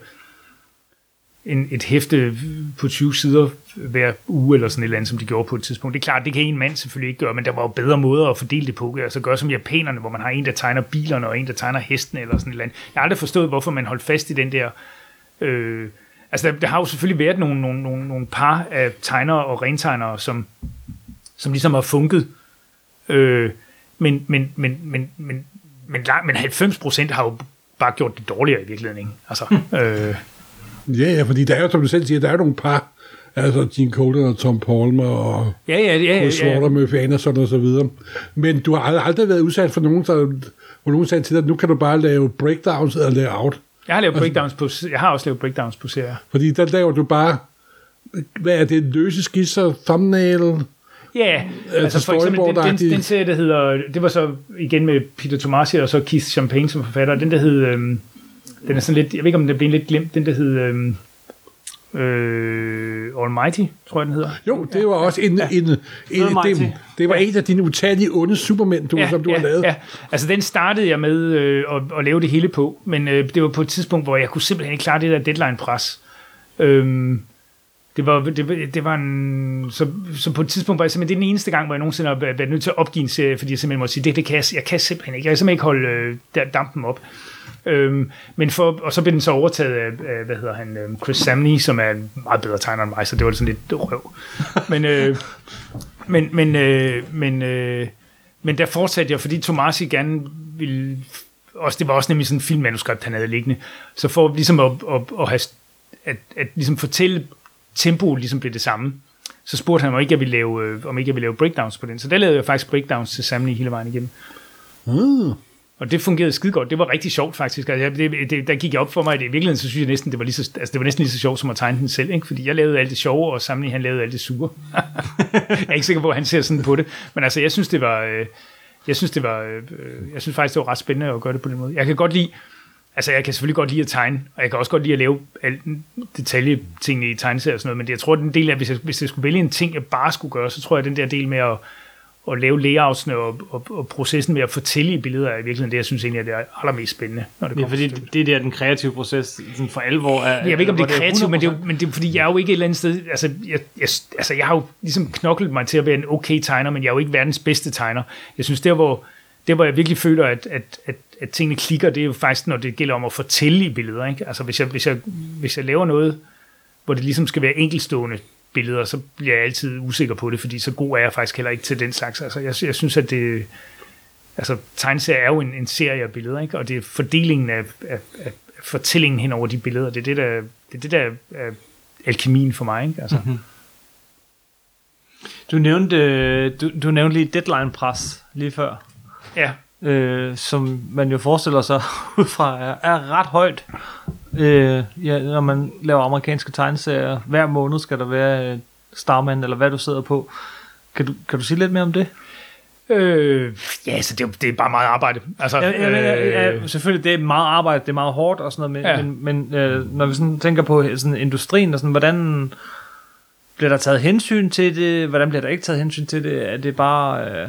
en, et hæfte på 20 sider hver uge, eller sådan et eller andet, som de gjorde på et tidspunkt. Det er klart, det kan en mand selvfølgelig ikke gøre, men der var jo bedre måder at fordele det på. Altså gøre som japanerne, hvor man har en, der tegner bilerne, og en, der tegner hesten, eller sådan et eller andet. Jeg har aldrig forstået, hvorfor man holdt fast i den der... Øh, altså, der, der har jo selvfølgelig været nogle, nogle, nogle, nogle par af tegnere og rentegnere, som, som ligesom har funket. Øh, men, men, men, men, men, men, men 90 procent har jo bare gjort det dårligere i virkeligheden. Ikke? Altså, øh, Ja, ja, fordi der er jo, som du selv siger, der er nogle par, altså Gene Coulter og Tom Palmer og ja, ja, ja, ja, Chris ja. Murphy Anderson og så videre. Men du har aldrig været udsat for nogen, der, hvor nogen sagde til dig, at nu kan du bare lave breakdowns eller lave out. Jeg har lavet altså, breakdowns på, jeg har også lavet breakdowns på serier. Fordi der laver du bare, hvad er det, løse skisser, thumbnail, Ja, yeah, altså for eksempel den, den, den serie, der hedder, det var så igen med Peter Tomasi og så Keith Champagne som forfatter, den der hed, øhm, den er sådan lidt, jeg ved ikke om den bliver lidt glemt, den der hed, øhm, Øh, Almighty, tror jeg, den hedder. Jo, det var også en, en, en, en Almighty. det, det var en af dine utallige onde supermænd, du, som du ja, har lavet. Ja. Altså, den startede jeg med øh, at, at lave det hele på, men øh, det var på et tidspunkt, hvor jeg kunne simpelthen ikke klare det der deadline-pres. Øhm, det var, det, det var en, så, så på et tidspunkt var jeg simpelthen, det er den eneste gang, hvor jeg nogensinde har været nødt til at opgive en serie, fordi jeg simpelthen må sige, det, det kan jeg, jeg kan simpelthen ikke, jeg kan simpelthen ikke holde øh, der, dampen op. Øhm, men for, og så blev den så overtaget af, af hvad hedder han, øh, Chris Samney, som er en meget bedre tegner end mig, så det var sådan lidt røv. Men, øh, men, men, øh, men, øh, men der fortsatte jeg, fordi Tomasi gerne ville, også, det var også nemlig sådan en filmmanuskript, han havde liggende, så for ligesom at, at, at, have, at, at ligesom fortælle tempoet ligesom blev det samme, så spurgte han, om ikke jeg ville lave, øh, om ikke jeg ville lave breakdowns på den. Så der lavede jeg faktisk breakdowns til Samney hele vejen igennem. Mm. Og det fungerede skide godt. Det var rigtig sjovt faktisk. Altså, det, det, der gik jeg op for mig, at i virkeligheden, så synes jeg næsten, det var, lige så, altså, det var næsten lige så sjovt som at tegne den selv. Ikke? Fordi jeg lavede alt det sjove, og Samni han lavede alt det sure. jeg er ikke sikker på, at han ser sådan på det. Men altså, jeg synes, det var... Øh, jeg synes, det var, øh, jeg synes faktisk, det var ret spændende at gøre det på den måde. Jeg kan godt lide, altså jeg kan selvfølgelig godt lide at tegne, og jeg kan også godt lide at lave alle detaljetingene i tegneserier og sådan noget, men det, jeg tror, den del af, hvis jeg, hvis jeg skulle vælge en ting, jeg bare skulle gøre, så tror jeg, at den der del med at, at lave layoutsene og, og, og processen med at fortælle i billeder er i virkeligheden det, jeg synes egentlig er det allermest spændende, når det Ja, kommer fordi til stykket. det er der, den kreative proces sådan for alvor er. Jeg ved ikke, om det er kreativt, men det, er, 100%. jo- men det er fordi, jeg er jo ikke et eller andet sted... Altså jeg, jeg, altså, jeg har jo ligesom knoklet mig til at være en okay tegner, men jeg er jo ikke verdens bedste tegner. Jeg synes, der hvor, det, hvor jeg virkelig føler, at, at, at, at tingene klikker, det er jo faktisk, når det gælder om at fortælle i billeder. Ikke? Altså, hvis jeg, hvis, jeg, hvis jeg laver noget, hvor det ligesom skal være enkelstående billeder, så bliver jeg altid usikker på det, fordi så god er jeg faktisk heller ikke til den slags. Altså, jeg, jeg synes, at det... Altså, tegneserier er jo en, en serie af billeder, ikke? og det er fordelingen af, af, af fortællingen hen over de billeder. Det er det, der, det, er det, der er alkemien for mig. Ikke? Altså, mm-hmm. Du nævnte, øh, du, du nævnte lige deadline-pres lige før, Ja, øh, som man jo forestiller sig ud fra er, er ret højt. Øh, ja, når man laver amerikanske tegneserier, hver måned skal der være øh, Starman, eller hvad du sidder på. Kan du, kan du sige lidt mere om det? øh, ja så det, er det er bare meget arbejde. Altså, Ja, ja, ja, ja, øh, ja, selvfølgelig, det er meget arbejde, det er meget hårdt og sådan noget, men, Ja. ja. men, men øh, når vi sådan tænker på sådan industrien, og sådan, hvordan bliver der taget hensyn til det? Hvordan bliver der ikke taget hensyn til det? Er det bare... Øh,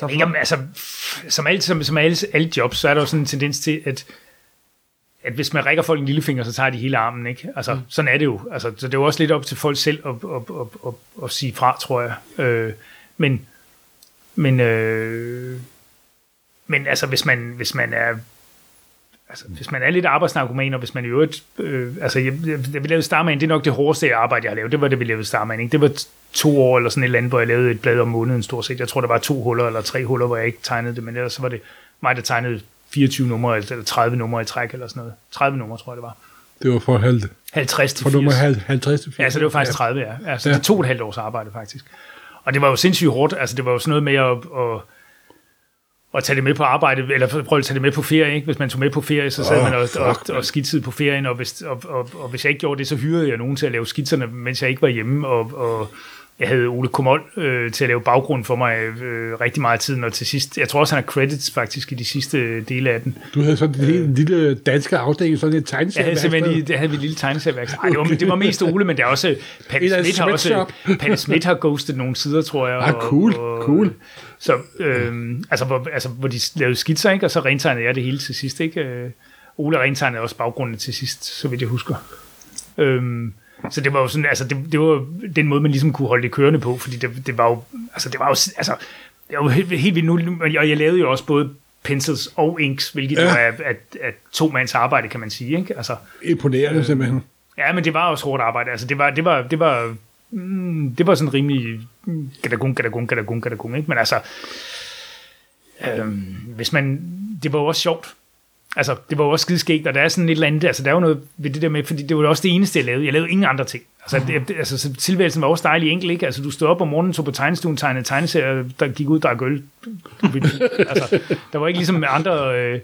Ved ikke, om, altså, som, alt, som, som alle, alle jobs, så er der jo sådan en tendens til, at, at hvis man rækker folk en lillefinger, så tager de hele armen. Ikke? Altså, mm. Sådan er det jo. Altså, så det er jo også lidt op til folk selv at, at, at, at, at sige fra, tror jeg. Øh, men men, øh, men altså, hvis man, hvis man er altså, hvis man er lidt arbejdsnarkoman, og hvis man i øvrigt, øh, altså, jeg, jeg, da vi lavede Starman, det er nok det hårdeste arbejde, jeg har lavet, det var det, vi lavede Starman, ikke? Det var to år eller sådan et eller andet, hvor jeg lavede et blad om måneden stort set. Jeg tror, der var to huller eller tre huller, hvor jeg ikke tegnede det, men ellers så var det mig, der tegnede 24 numre, eller 30 numre i træk, eller sådan noget. 30 numre, tror jeg, det var. Det var for, halv, 50 til for 80. nummer halv- 50 til 80. Ja, så det var faktisk 30, ja. Altså, Ja. det tog et halvt års arbejde, faktisk. Og det var jo sindssygt hårdt. Altså, det var jo sådan noget med at, at, at tage det med på arbejde, eller prøve at tage det med på ferie, ikke? Hvis man tog med på ferie, så sad oh, man og, og, og skitsede på ferien, og hvis, og, og, og hvis jeg ikke gjorde det, så hyrede jeg nogen til at lave skitserne, mens jeg ikke var hjemme, og, og jeg havde Ole Komol øh, til at lave baggrund for mig øh, rigtig meget af tiden, og til sidst, jeg tror også, han har credits faktisk i de sidste dele af den. Du havde sådan en lille, en lille danske afdeling, sådan Jeg tegneserie. havde simpelthen lige, det havde vi et lille tegneserieværk. Ej, det var, det var mest Ole, men der er også... Palle Et Smith har også... Palle Smith har ghostet nogle sider, tror jeg. Ah, cool, cool. Så, øhm, altså, hvor, altså, hvor de lavede skitser, ikke? Og så rentegnede jeg det hele til sidst, ikke? Øh, Ole rentegnede også baggrunden til sidst, så vidt jeg husker. Øhm, så det var jo sådan, altså det, det var den måde, man ligesom kunne holde det kørende på, fordi det, det var jo, altså det var jo, altså, det var jo helt, helt vildt nu, og jeg, lavede jo også både pencils og inks, hvilket Ja. jo er, er, er to mands arbejde, kan man sige, ikke? Altså, Imponerende simpelthen. Ja, men det var også hårdt arbejde. Altså, det var, det var, det var, mm, det var sådan rimelig mm, gadagung, gadagung, gadagung, gadagung, ikke? Men altså, øhm, hvis man, det var jo også sjovt. Altså, det var jo også skideskægt, og der er sådan et eller andet, altså der er jo noget ved det der med, fordi det var jo også det eneste, jeg lavede. Jeg lavede ingen andre ting. Altså, det, altså så tilværelsen var også dejlig enkel, ikke? Altså, du stod op om morgenen, tog på tegnestuen, tegnede tegneserier, der gik ud, der er øl. Altså, der var ikke ligesom andre, øh,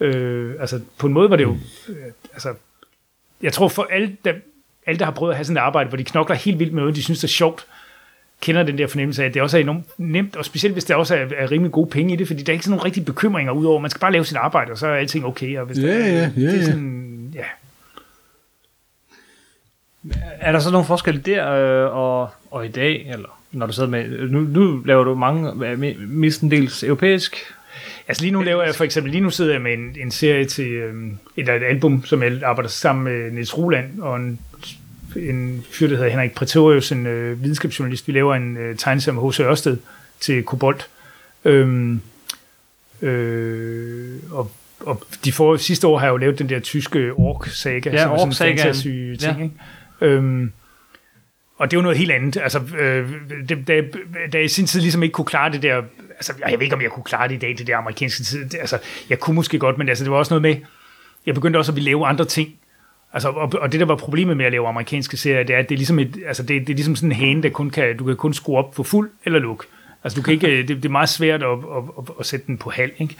øh, altså, på en måde var det jo, øh, altså, jeg tror for alle, der, alle, der har prøvet at have sådan et arbejde, hvor de knokler helt vildt med noget, de synes, det er sjovt, kender den der fornemmelse af, at det også er enormt nemt, og specielt hvis der også er, er rimelig gode penge i det, fordi der er ikke sådan nogle rigtige bekymringer udover, man skal bare lave sit arbejde, og så er alting okay. Og hvis Ja, der, ja, ja, det er sådan, ja. Er der så nogle forskelle der øh, og, og i dag, eller når du sidder med, nu, nu laver du mange, mestendels europæisk Altså lige nu laver jeg for eksempel, lige nu sidder jeg med en, en serie til øhm, et, et album, som jeg arbejder sammen med Niels Roland og en, en fyr, der hedder Henrik Pretorius, en øh, videnskabsjournalist. Vi laver en øh, tegneserie med H.C. Ørsted til Kobolt. Øhm, øh, og, og de for, sidste år har jeg jo lavet den der tyske ork-saga, Ja, Ork-sagaen. fantasy-ting. Ja. Ikke? Øhm, og det er jo noget helt andet. Altså, øh, det, da, da jeg i sin tid ligesom ikke kunne klare det der... Altså, jeg ved ikke, om jeg kunne klare det i dag, det der amerikanske tid. Det, altså, jeg kunne måske godt, men altså, det var også noget med... Jeg begyndte også at ville lave andre ting. Altså, og, og det, der var problemet med at lave amerikanske serier, det er, at det er ligesom, et, altså, det, det er ligesom sådan en hane, der kun kan, du kan kun skrue op for fuld eller luk. Altså, du kan ikke, det, det er meget svært at, at, at, at sætte den på halv, ikke?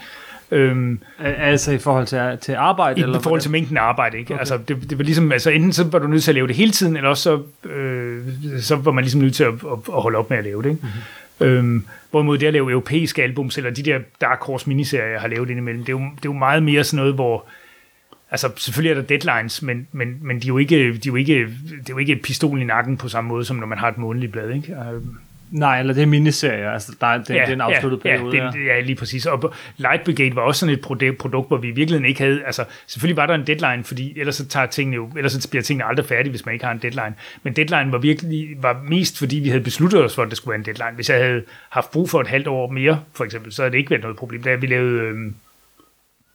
Øhm, Al- Altså i forhold til, til arbejde? i eller forhold til mængden af arbejde, ikke? Okay. Altså, det, det var ligesom, altså enten så var du nødt til at lave det hele tiden, eller også så, øh, så var man ligesom nødt til at, at, at holde op med at lave det, ikke? Mm-hmm. Øhm, hvorimod det at lave europæiske albums, eller de der Dark Horse miniserier, jeg har lavet indimellem, det er jo, det er jo meget mere sådan noget, hvor Altså, selvfølgelig er der deadlines, men, men, men de er jo ikke, de er jo ikke, det er jo ikke et pistol i nakken på samme måde, som når man har et månedligt blad, ikke? Øhm, Nej, eller det er miniserier, altså der er, det, ja, det er en afsluttet ja, periode. Ja, det, ja, lige præcis. Og Light Brigade var også sådan et produkt, produkt, hvor vi i virkeligheden ikke havde... Altså, selvfølgelig var der en deadline, fordi ellers så, tager tingene jo, ellers så bliver tingene aldrig færdige, hvis man ikke har en deadline. Men deadline var virkelig var mest, fordi vi havde besluttet os for, at det skulle være en deadline. Hvis jeg havde haft brug for et halvt år mere, for eksempel, så havde det ikke været noget problem. Da vi lavede... Øhm,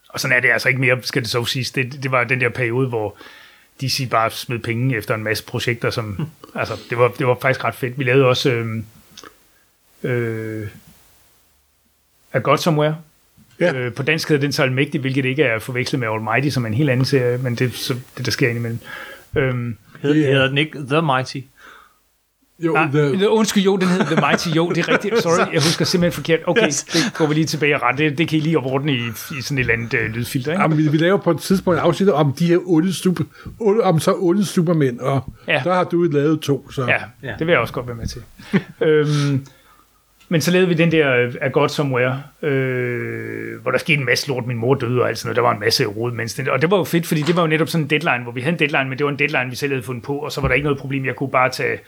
og sådan er det altså ikke mere, skal det så siges. Det, det var den der periode, hvor DC bare smed penge efter en masse projekter, som... altså, det var, det var faktisk ret fedt. Vi lavede også... Øhm, øh, A God Somewhere. Ja. Øh, på dansk hedder den så Almægtig, hvilket ikke er forvekslet med Almighty, som er en helt anden serie, men det er så det, der sker indimellem. Øhm, Hedder, hedder den ikke The Mighty? Jo, ah, the, undskyld, jo, den hedder The Mighty, jo, det er rigtigt. Sorry, jeg husker simpelthen forkert. Okay, Yes. det går vi lige tilbage og ret. Det, det kan I lige ordne i, i sådan et eller andet øh, lydfilter, ikke? Jamen, vi, vi laver på et tidspunkt et afsnit om de her onde, super, onde, om så onde supermænd, og Ja. der har du lavet to. Så. Ja, Ja. det vil jeg også godt være med til. øhm, men så lavede vi den der øh, A God Somewhere, øh, hvor der skete en masse lort. Min mor døde og alt sådan noget. Der var en masse rod mens det, Og det var jo fedt, fordi det var jo netop sådan en deadline, hvor vi havde en deadline, men det var en deadline, vi selv havde fundet på, og så var der ikke noget problem. Jeg kunne bare tage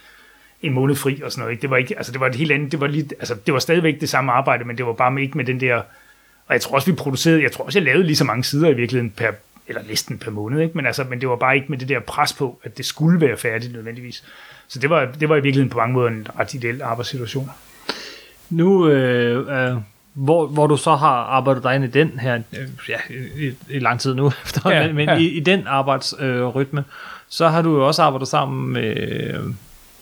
en måned fri og sådan noget. Ikke? Det var ikke, altså det var et helt andet, det var, lige, altså det var stadigvæk det samme arbejde, men det var bare ikke med den der, og jeg tror også, vi producerede, jeg tror også, jeg lavede lige så mange sider i virkeligheden per, eller næsten per måned, ikke? Men, altså, men det var bare ikke med det der pres på, at det skulle være færdigt nødvendigvis. Så det var, det var i virkeligheden på mange måder en ret ideel arbejdssituation. Nu, øh, øh, hvor, hvor du så har arbejdet dig ind i den her, øh, ja, i, i lang tid nu efter, Ja, men, men ja. i, i den arbejdsrytme, øh, rytme, så har du jo også arbejdet sammen med, øh,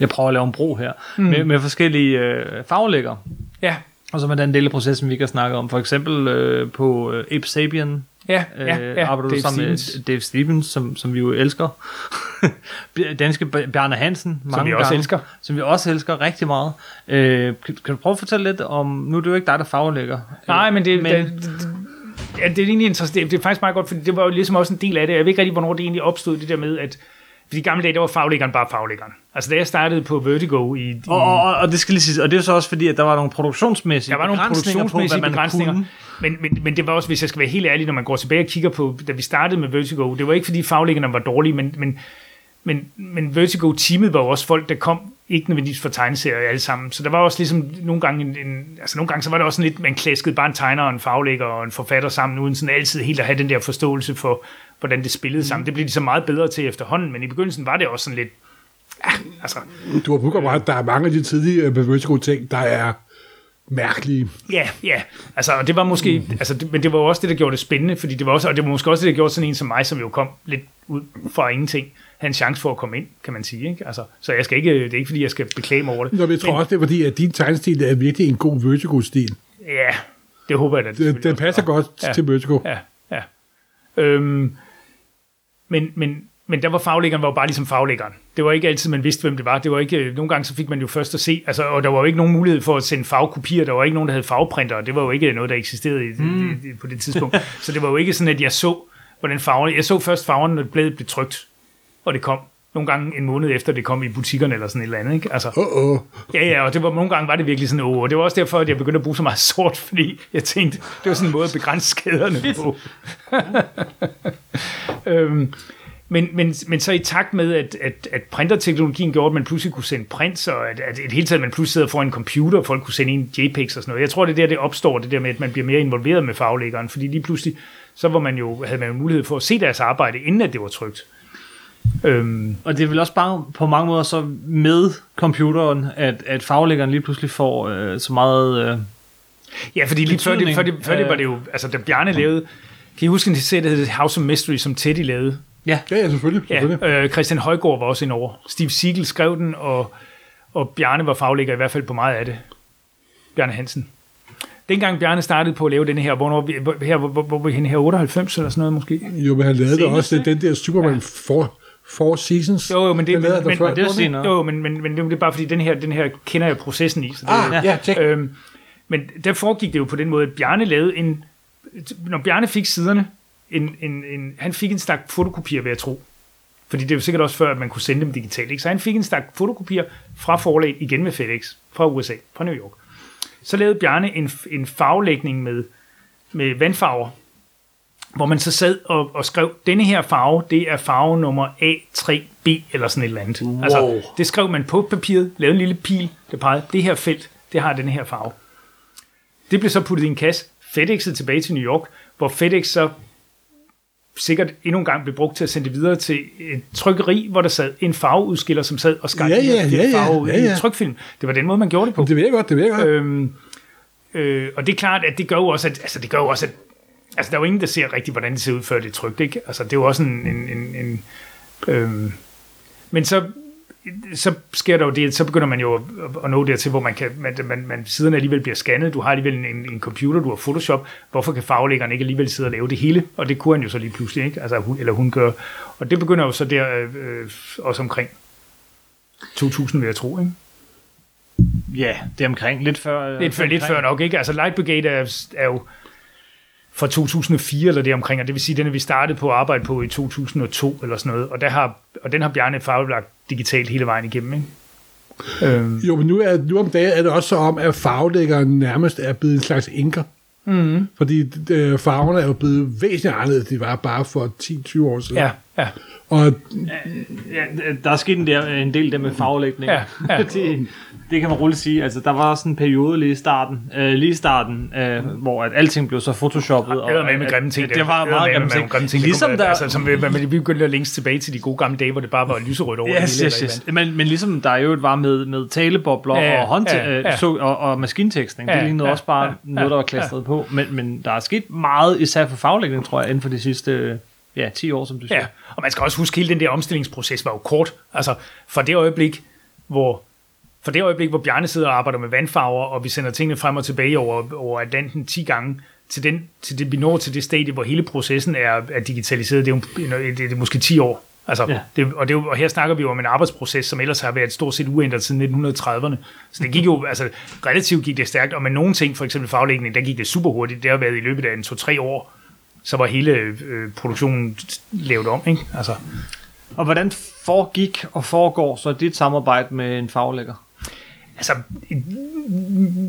jeg prøver at lave en bro her, mm. med, med forskellige øh, faglæggere, Ja, og så med den del af processen, vi kan snakke om. For eksempel øh, på øh, Ape Sapien, ja, øh, ja, ja. arbejder du Dave sammen Stevens, med Dave Stevens, som, som vi jo elsker. Danske Bj- Bjarne Hansen, mange som vi også gange, elsker. Som vi også elsker rigtig meget. Øh, kan, kan du prøve at fortælle lidt om, nu er det jo ikke dig, der faglægger. Nej, men det, Men- men, det, det, ja, det er egentlig interessant. Det, det er faktisk meget godt, for det var jo ligesom også en del af det. Jeg ved ikke rigtig, hvornår det egentlig opstod, det der med, at fordi i gamle dage, der var faglæggeren bare faglæggeren. Altså, da jeg startede på Vertigo i... i Og, og, og, det skal lige sige, og det er så også fordi, at der var nogle produktionsmæssige der var nogle begrænsninger produktionsmæssige på, hvad man begrænsninger, kunne. men, men, men det var også, hvis jeg skal være helt ærlig, når man går tilbage og kigger på, da vi startede med Vertigo, det var ikke fordi faglæggerne var dårlige, men, men, men, men Vertigo-teamet var også folk, der kom ikke nødvendigvis for tegneserier alle sammen. Så der var også ligesom nogle gange, en, en, altså nogle gange så var det også sådan lidt, man klaskede bare en tegner og en faglægger og en forfatter sammen, uden sådan altid helt at have den der forståelse for, hvordan det spillede sammen. Det blev de så meget bedre til efterhånden, men i begyndelsen var det også sådan lidt, ja, altså, Du har brugt ret, der er mange af de tidlige øh, Vertigo ting, der er mærkelige. Ja, ja. Altså, og det var måske, mm. altså, det, men det var jo også det, der gjorde det spændende, fordi det var også, og det var måske også det, der gjorde sådan en som mig, som jo kom lidt ud fra ingenting, havde en chance for at komme ind, kan man sige. Ikke? Altså, så jeg skal ikke, det er ikke, fordi jeg skal beklage mig over det. Nå, men jeg tror men, også, det er fordi, at din tegnstil er virkelig en god Vertigo-stil. Ja, det håber jeg da. Den, den også passer var. godt Ja. til Vertigo. Ja, ja. Øhm, men, men, men der var faglæggeren var jo bare ligesom faglæggeren. Det var ikke altid, man vidste, hvem det var. Det var ikke, nogle gange så fik man jo først at se, altså, og der var jo ikke nogen mulighed for at sende fagkopier. Der var ikke nogen, der havde fagprinter. Det var jo ikke noget, der eksisterede i, mm. i, i, på det tidspunkt. så det var jo ikke sådan, at jeg så, hvordan farverne... Jeg så først farverne, når bladet blev trykt, og det kom nogle gange en måned efter, det kom i butikkerne eller sådan et eller andet. Ikke? Altså, Åh, oh, oh. Ja, ja, og det var, nogle gange var det virkelig sådan, åh, og det var også derfor, at jeg begyndte at bruge så meget sort, fordi jeg tænkte, det var sådan en måde at begrænse skaderne på. øhm, men, men, men så i takt med, at, at, at printerteknologien gjorde, at man pludselig kunne sende prints, og at, at et hele taget man pludselig sidder foran en computer, og folk kunne sende en JPEGs og sådan noget. Jeg tror, det er der, det opstår, det der med, at man bliver mere involveret med faglæggeren, fordi lige pludselig, så var man jo, havde man jo mulighed for at se deres arbejde, inden at det var trygt. Øhm, Og det er vel også bare på mange måder så med computeren, at, at faglæggeren lige pludselig får øh, så meget... Øh, ja, fordi lige før det, før, det, før det Øh. var det jo, altså da Bjarne lavede, kan I huske en serie, der hedder House of Mystery, som Teddy lavede? ja, Ja, ja, selvfølgelig. Ja, øh, Christian Højgaard var også ind over. Steve Siegel skrev den, og, og Bjarne var faglægger i hvert fald på meget af det. Bjarne Hansen. Dengang Bjarne startede på at lave den her, hvornår vi, hvor- her, hvor, hvor, hvor vi henne her, 98 eller sådan noget måske? Jo, men han lavede det Senest, også, den der Superman for, Four Seasons. Jo, jo, men det, men, før, men, det er senere. jo, men, men, men det er bare fordi, den her, den her kender jeg processen i. Så det, Ah, ja, tjek. Øhm, men der foregik det jo på den måde, at Bjarne lavede en... Når Bjarne fik siderne, en, en, en, han fik en stak fotokopier, vil jeg tro. Fordi det er jo sikkert også før, at man kunne sende dem digitalt. Ikke? Så han fik en stak fotokopier fra forlag, igen med FedEx, fra USA, fra New York. Så lavede Bjarne en, en farvelægning med, med vandfarver, hvor man så sad og, og skrev, denne her farve, det er farve nummer A3B, eller sådan et eller andet. Wow. Altså, det skrev man på papiret, lavede en lille pil, der pegede, det her felt, det har den her farve. Det blev så puttet i en kasse, FedExet tilbage til New York, hvor FedEx så sikkert endnu en gang blev brugt til at sende det videre til et trykkeri, hvor der sad en farveudskiller, som sad og skar Ja, ja, ja, ja, farver ud ja, i ja. en trykfilm. Det var den måde, man gjorde det på. Det ved jeg godt, det ved jeg godt. Øhm, øh, og det er klart, at det gør jo også, at, altså det gør jo også, at altså der er jo ingen, der ser rigtigt, hvordan det ser ud, før det er trygt, ikke? Altså det er jo også en, en, en, en øhm, men så, så sker der jo det, så begynder man jo at, at nå dertil, hvor man kan, man, man, man siden alligevel bliver scannet, du har alligevel en, en, en computer, du har Photoshop, hvorfor kan faglæggeren ikke alligevel sidde og lave det hele? Og det kunne han jo så lige pludselig, ikke? Altså hun, eller hun gør, og det begynder jo så der øh, øh, også omkring 2000, vil jeg tro, ikke? ja, det er omkring lidt før... øh, Lidt før, lidt før nok, ikke? Altså Light Brigade er, er jo fra 2004 eller det omkring, og det vil sige, den er vi startede på at arbejde på i 2002 eller sådan noget, og, der har, og den har Bjarne farvelagt digitalt hele vejen igennem, ikke? Øhm, Jo, men nu, er, nu om dagen er det også så om, at farvelæggeren nærmest er blevet en slags inker. Mm. Fordi øh, farverne er jo blevet væsentligt anderledes, de var bare for 10-20 år siden. ja, ja, Og Ja, der er sket en del, en del der med faglægning. Ja, ja. det, det kan man roligt sige. Altså, der var også en periode lige i starten, øh, lige i starten øh, hvor at alting blev så photoshoppet. det var med med grimme ting. Det, det var meget grimme ting. grimme ting. Ligesom der, der, altså, som man, begyndte at links tilbage til de gode gamle dage, hvor det bare var lyserødt over Yes, det hele. yes, yes. Men, men ligesom der jo var med, med talebobler Ja, ja, og, håndte, ja, ja. øh, så, og, og maskintekstning, Ja, det lignede ja, også bare ja, noget, der var klastret på. Men, men der er sket meget, især for faglægning, tror jeg, inden for de sidste øh, ja, 10 år, som du siger. Ja, og man skal også huske, hele den der omstillingsproces var jo kort. Altså, fra det øjeblik, hvor for det øjeblik, hvor Bjarne sidder og arbejder med vandfarver, og vi sender tingene frem og tilbage over, over Atlanten 10 gange, til, den, til det, vi når til det stadie, hvor hele processen er, er digitaliseret, det er, jo, det, er, det er måske 10 år. Altså, Ja. ja. det, og, det, er jo- og her snakker vi jo om en arbejdsproces, som ellers har været stort set uændret siden 1930'erne. Så det gik jo, altså relativt gik det stærkt, og med nogle ting, for eksempel faglægning, der gik det super hurtigt. Det har været i løbet af en 2-3 år, så var hele øh, produktionen lavet om, ikke? Altså, Og hvordan foregik og foregår så dit samarbejde med en faglægger? altså,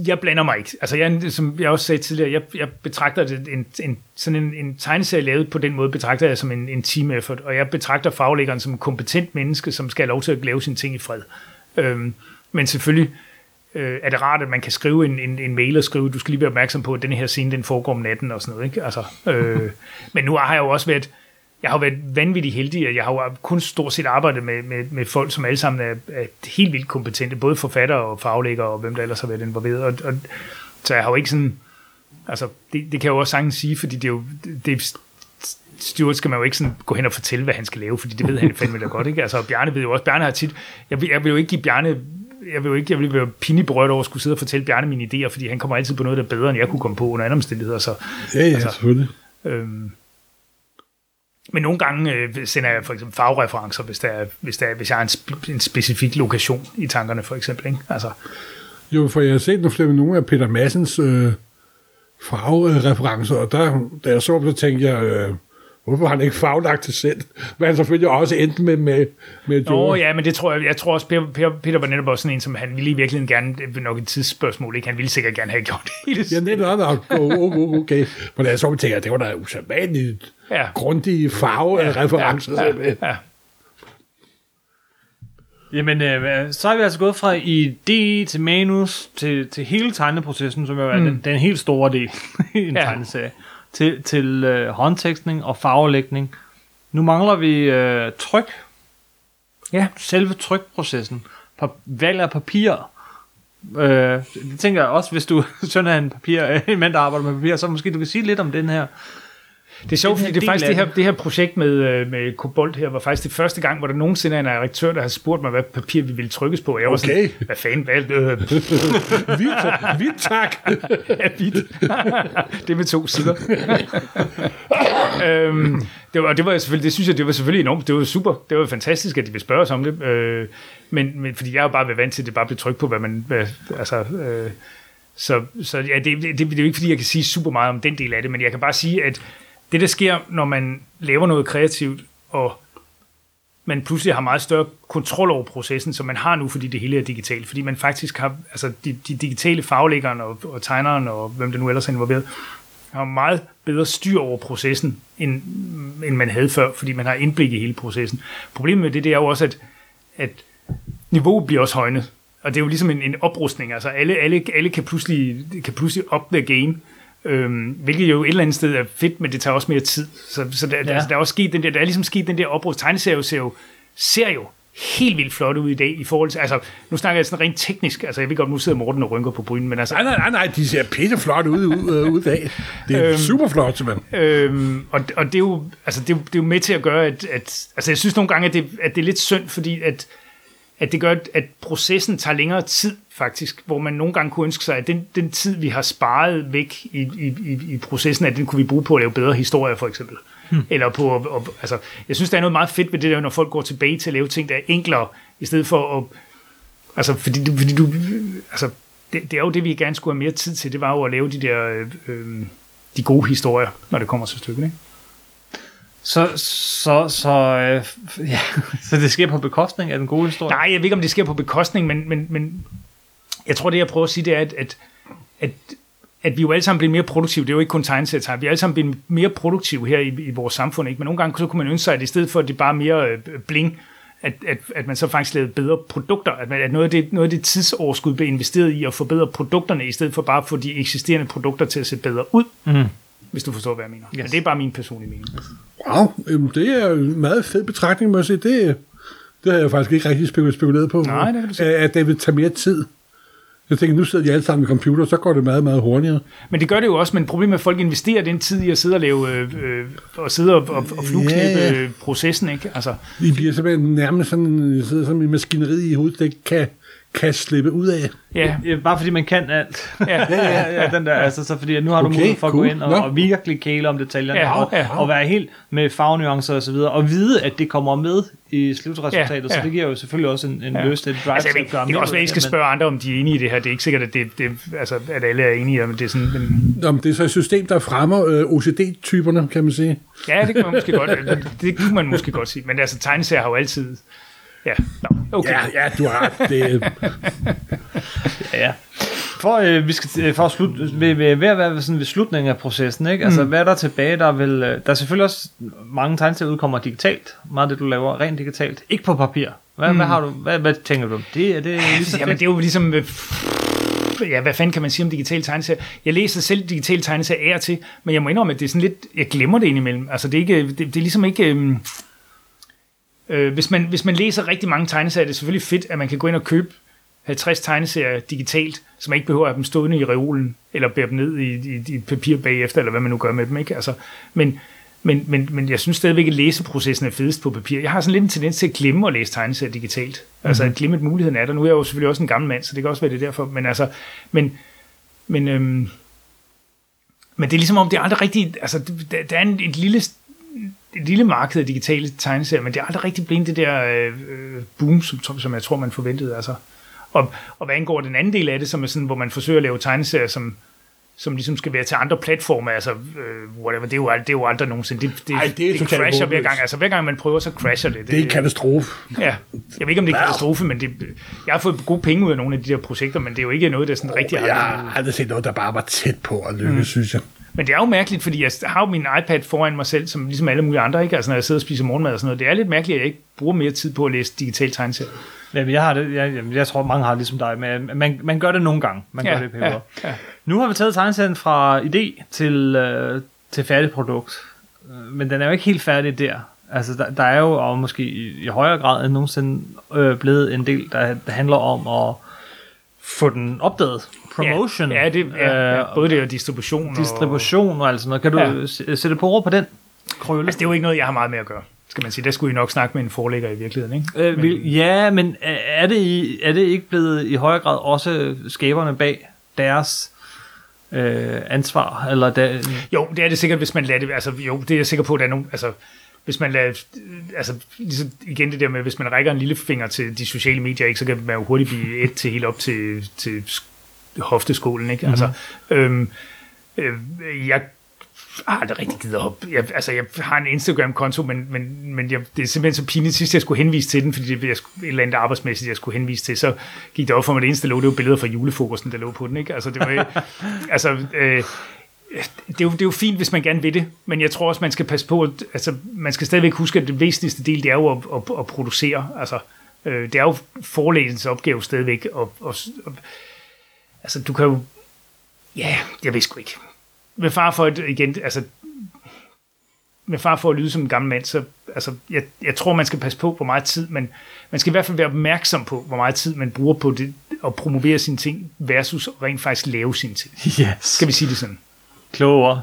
jeg blander mig ikke. Altså, jeg, som jeg også sagde tidligere, jeg, jeg betragter det, en, en, sådan en, en tegneserie lavet på den måde, betragter jeg som en, en team effort, og jeg betragter faglæggeren som en kompetent menneske, som skal have lov til at lave sine ting i fred. Øhm, men selvfølgelig øh, er det rart, at man kan skrive en, en, en mail og skrive, du skal lige være opmærksom på, at den her scene, den foregår om natten og sådan noget. Ikke? Altså, øh, men nu har jeg jo også været, jeg har været vanvittigt heldig, at jeg har jo kun stort set arbejdet med, med, med folk, som alle sammen er, er helt vildt kompetente, både forfattere og faglæggere og hvem der ellers har været involveret. Og, og, så jeg har jo ikke sådan, altså det, det kan jeg jo også sagtens sige, fordi det er jo, det, Stuart skal man jo ikke sådan gå hen og fortælle, hvad han skal lave, fordi det ved han fandme da godt, ikke? Altså, Bjarne ved jo også, Bjarne har tit, jeg vil, jeg vil jo ikke give Bjarne, jeg vil jo ikke, jeg vil være pinlig berørt over at skulle sidde og fortælle Bjarne mine idéer, fordi han kommer altid på noget, der er bedre, end jeg kunne komme på under andre omstændigheder, så ja, ja, Altså, selvfølgelig. Øhm, men nogle gange øh, sender jeg for eksempel fagreferencer, hvis, der er, hvis, der er, hvis jeg har en, sp- en specifik lokation i tankerne, for eksempel. Ikke? Altså, Jo, for jeg har set nogle nogle af Peter Massens øh, farvereferencer, og der, da jeg så dem, så tænkte jeg, øh, hvorfor har han ikke faglagt det selv? Men han selvfølgelig også endte med, med, med Nå Joe. ja, men det tror jeg, jeg tror også, Peter, Peter, Peter var netop også sådan en, som han ville i virkeligheden gerne, det er nok et tidsspørgsmål, ikke? han ville sikkert gerne have gjort det hele. Ja, netop nok. Okay, okay. Men da jeg så jeg, det var da usædvanligt Ja. grundige farvereferencer. Ja. Ja. Jamen, øh, så er vi altså gået fra idé til manus til, til hele tegneprocessen, som jo er mm. den, den helt store del i en Ja. ja. tegneserie, til, til øh, håndtekstning og farvelægning. Nu mangler vi øh, tryk, ja. selve trykprocessen, pa- valg af papir. Øh, det tænker jeg også, hvis du sådan er en papir, en mand, der arbejder med papir, så måske du kan sige lidt om den her. Det er sjovt, fordi det er faktisk det her, det her projekt med, øh, med Kobolt her, var faktisk det første gang, hvor der nogensinde er en redaktør, der har spurgt mig, hvad papir vi ville trykkes på. Jeg var Okay. sådan, hvad fanden, hvad, øh, vildt tak. er hvidt. det med to sider. øhm, det, var, det var selvfølgelig, det synes jeg, det var selvfølgelig enormt. Det var super. Det var fantastisk, at de ville spørge os om det. Øh, men, men fordi jeg har jo bare været vant til, at det bare blev trykt på, hvad man... Hvad, altså, øh, så, så ja, det, det, det, det er jo ikke, fordi jeg kan sige super meget om den del af det, men jeg kan bare sige, at det, der sker, når man laver noget kreativt, og man pludselig har meget større kontrol over processen, som man har nu, fordi det hele er digitalt. Fordi man faktisk har, altså de, de digitale faglæggerne og, og tegneren og hvem det nu ellers er involveret, har meget bedre styr over processen, end, end man havde før, fordi man har indblik i hele processen. Problemet med det, det er jo også, at, at niveauet bliver også højnet. Og det er jo ligesom en, en oprustning. Altså alle, alle, alle kan, pludselig, kan pludselig up the game. Øhm, hvilket jo et eller andet sted er fedt, men det tager også mere tid. Så, så der, ja. Altså, der, er også sket den der, der er ligesom sket den der oprust. Tegneserie ser jo, ser jo helt vildt flot ud i dag i forhold til, altså nu snakker jeg sådan rent teknisk, altså jeg ved godt, nu sidder Morten og rynker på brynen, men altså, Nej, nej, nej, nej, de ser pisse flot ud, ud, øh, ud af. Det er Øhm. super flot, simpelthen. Øhm, og, og det er jo altså det, er jo- det er jo med til at gøre at, at altså jeg synes nogle gange at det, at det er lidt synd fordi at at det gør at processen tager længere tid faktisk hvor man nogle gange kunne ønske sig at den, den tid vi har sparet væk i, i, i, processen at den kunne vi bruge på at lave bedre historier for eksempel hmm. eller på at- at- altså jeg synes der er noget meget fedt ved det der når folk går tilbage til at lave ting der er enklere i stedet for at altså fordi du, fordi du altså det, det er jo det vi gerne skulle have mere tid til det var jo at lave de der øh, øh, de gode historier, når det kommer til stykket. Ikke? Så, så, så, øh, ja, så det sker på bekostning af den gode historie? Nej, jeg ved ikke, om det sker på bekostning, men, men, men jeg tror, det jeg prøver at sige, det er, at, at, at, at vi jo alle sammen bliver mere produktive. Det er jo ikke kun tegneserier, vi er alle sammen blevet mere produktive her i, i vores samfund. Ikke? Men nogle gange så kunne man ønske sig, at i stedet for, at det er bare mere øh, bling, at, at, at man så faktisk lavede bedre produkter, at, man, at noget, af det, noget af det tidsoverskud blev investeret i at forbedre produkterne, i stedet for bare at få de eksisterende produkter til at se bedre ud, Mm. hvis du forstår, hvad jeg mener. Yes. Men det er bare min personlige mening. Wow, jamen, det er jo en meget fed betragtning, må jeg sige. Det, det har jeg faktisk ikke rigtig spekul- spekuleret på. Nej, det kan du sige. At, at det vil tage mere tid. Jeg tænker, nu sidder de alle sammen med computer, så går det meget, meget hurtigere. Men det gør det jo også, men problemet er, at folk investerer den tid i at sidde og lave øh, øh, og sidde og, og, og Ja. yeah. processen, ikke? Altså, De bliver simpelthen nærmest sådan, sidder som en maskineri i hovedet, det kan, kan slippe ud af. ja, Ja, bare fordi man kan alt. ja, ja, ja, ja, den der, altså, så fordi at nu har du Okay, mulighed for at cool. gå ind og, Nå. og virkelig kæle om detaljerne, Ja, og, ja. og være helt med farvenuancer og så videre, og vide, at det kommer med i slutresultatet, Ja, så ja. det giver jo selvfølgelig også en, en Ja. lyst, et drive Altså, jeg til at gøre det mere også være, at I skal det, spørge andre, om de er enige i det her. Det er ikke sikkert, at, det, det, altså, at alle er enige, men det er sådan... Men, Nå, men det er så et system, der fremmer øh, OCD-typerne, kan man sige. ja, det kan man måske godt, det kunne man måske godt sige. Men altså, tegneserier har jo altid... Ja, Nå, okay. Ja, ja, du har ret. Det, Ja, ja. For, øh, vi skal, øh, for at slutte, ved, ved, ved at være sådan ved slutningen af processen, ikke? Altså, Mm. hvad er der tilbage? Der er, vel, øh, der er selvfølgelig også mange tegneserier udkommer digitalt. Meget af det, du laver, rent digitalt. Ikke på papir. Hvad, mm. hvad, har du, hvad, hvad tænker du om det? Er det lige så Jamen, det er jo ligesom... øh, Ja, hvad fanden kan man sige om digitale tegneserier? Jeg læser selv digitale tegneserier af og til, men jeg må indrømme, at det er sådan lidt... Jeg glemmer det indimellem. Altså, det er, ikke, det, det er ligesom ikke... øhm, Øh, hvis, man, hvis man læser rigtig mange tegneserier, er det selvfølgelig fedt, at man kan gå ind og købe 50 tegneserier digitalt, så man ikke behøver at have dem stående i reolen, eller bære dem ned i, i, i et papir bagefter, eller hvad man nu gør med dem. Ikke? Altså, men, men, men, men jeg synes stadigvæk, at læseprocessen er fedest på papir. Jeg har sådan lidt en tendens til at glemme at læse tegneserier digitalt. Altså at glemme, at muligheden er der. Nu er jeg jo selvfølgelig også en gammel mand, så det kan også være det er derfor. Men altså, men, men, øhm, men det er ligesom om, det er aldrig rigtigt, altså der, der er en, et lille et lille marked af digitale tegneserier, men det er aldrig rigtig blevet det der øh, øh, boom, som, som jeg tror, man forventede. Altså. Og, og hvad angår den anden del af det, som er sådan, hvor man forsøger at lave tegneserier, som, som ligesom skal være til andre platforme, altså øh, whatever, det er, jo, det er jo aldrig nogensinde. Det, det, Ej, det er det crasher hver gang. Altså hver gang man prøver, så crasher det. det er en katastrofe. Ja, jeg ved ikke, om det er en katastrofe, men det, jeg har fået gode penge ud af nogle af de der projekter, men det er jo ikke noget, der sådan rigtig har... Jeg har aldrig set noget, der bare var tæt på at lykkes, mm. synes jeg. Men det er jo mærkeligt, fordi jeg har jo min iPad foran mig selv, som ligesom alle mulige andre, ikke? Altså når jeg sidder og spiser morgenmad og sådan noget. Det er lidt mærkeligt, at jeg ikke bruger mere tid på at læse digital tegneserie. Jamen, jeg, har det, jeg, jeg tror, mange har det ligesom dig, men man, man gør det nogle gange. Man gør det ja, ja. Nu har vi taget tegneserien fra idé til, øh, til færdigt produkt. Øh, Men den er jo ikke helt færdig der. Altså, der, der er jo og måske i, i højere grad end nogensinde øh, blevet en del, der, der handler om at få den opdaget. Promotion. Ja, ja, det, ja, ja, øh, både det og distribution. Og, distribution og alt sådan noget. Kan du Ja. ja. sætte på ord på den krølle? altså, det er jo ikke noget, jeg har meget med at gøre, skal man sige. Der skulle I nok snakke med en forlægger i virkeligheden, ikke? Øh, vil, ja, men er- er det, i, er det ikke blevet i højere grad også skaberne bag deres øh, ansvar? Eller der, Jo, det er det sikkert, hvis man lader det... Altså, jo, det er jeg sikker på, at der er nogen... Altså, hvis man lader, altså ligesom igen det der med, hvis man rækker en lille finger til de sociale medier, ikke, så kan man jo hurtigt blive et til helt op til, til hofteskolen, ikke? Altså, øhm, øh, jeg har aldrig rigtig givet op. Jeg, altså, jeg har en Instagram-konto, men, men, men jeg, det er simpelthen så pinligt. Sidst jeg skulle henvise til den, fordi det jeg skulle, et eller andet arbejdsmæssigt, jeg skulle henvise til, så gik det op for mig, det eneste, der lå, det var billeder fra julefrokosten, der lå på den. Ikke? Altså, det var, altså, øh, det er, jo, det er jo fint, hvis man gerne vil det, men jeg tror også, man skal passe på, at, altså, man skal stadigvæk huske, at det væsentligste del, det er jo at, at, at producere. Altså, øh, det er jo forlæsens opgave stadigvæk. Og, og, og, altså, du kan jo... Ja, jeg ved sgu ikke. Med far for, at, igen, altså, med far for at lyde som en gammel mand, så altså, jeg, jeg tror, man skal passe på, hvor meget tid man, man skal i hvert fald være opmærksom på, hvor meget tid man bruger på det, at promovere sine ting, versus rent faktisk lave sine ting. yes. Skal vi sige det sådan? Kloge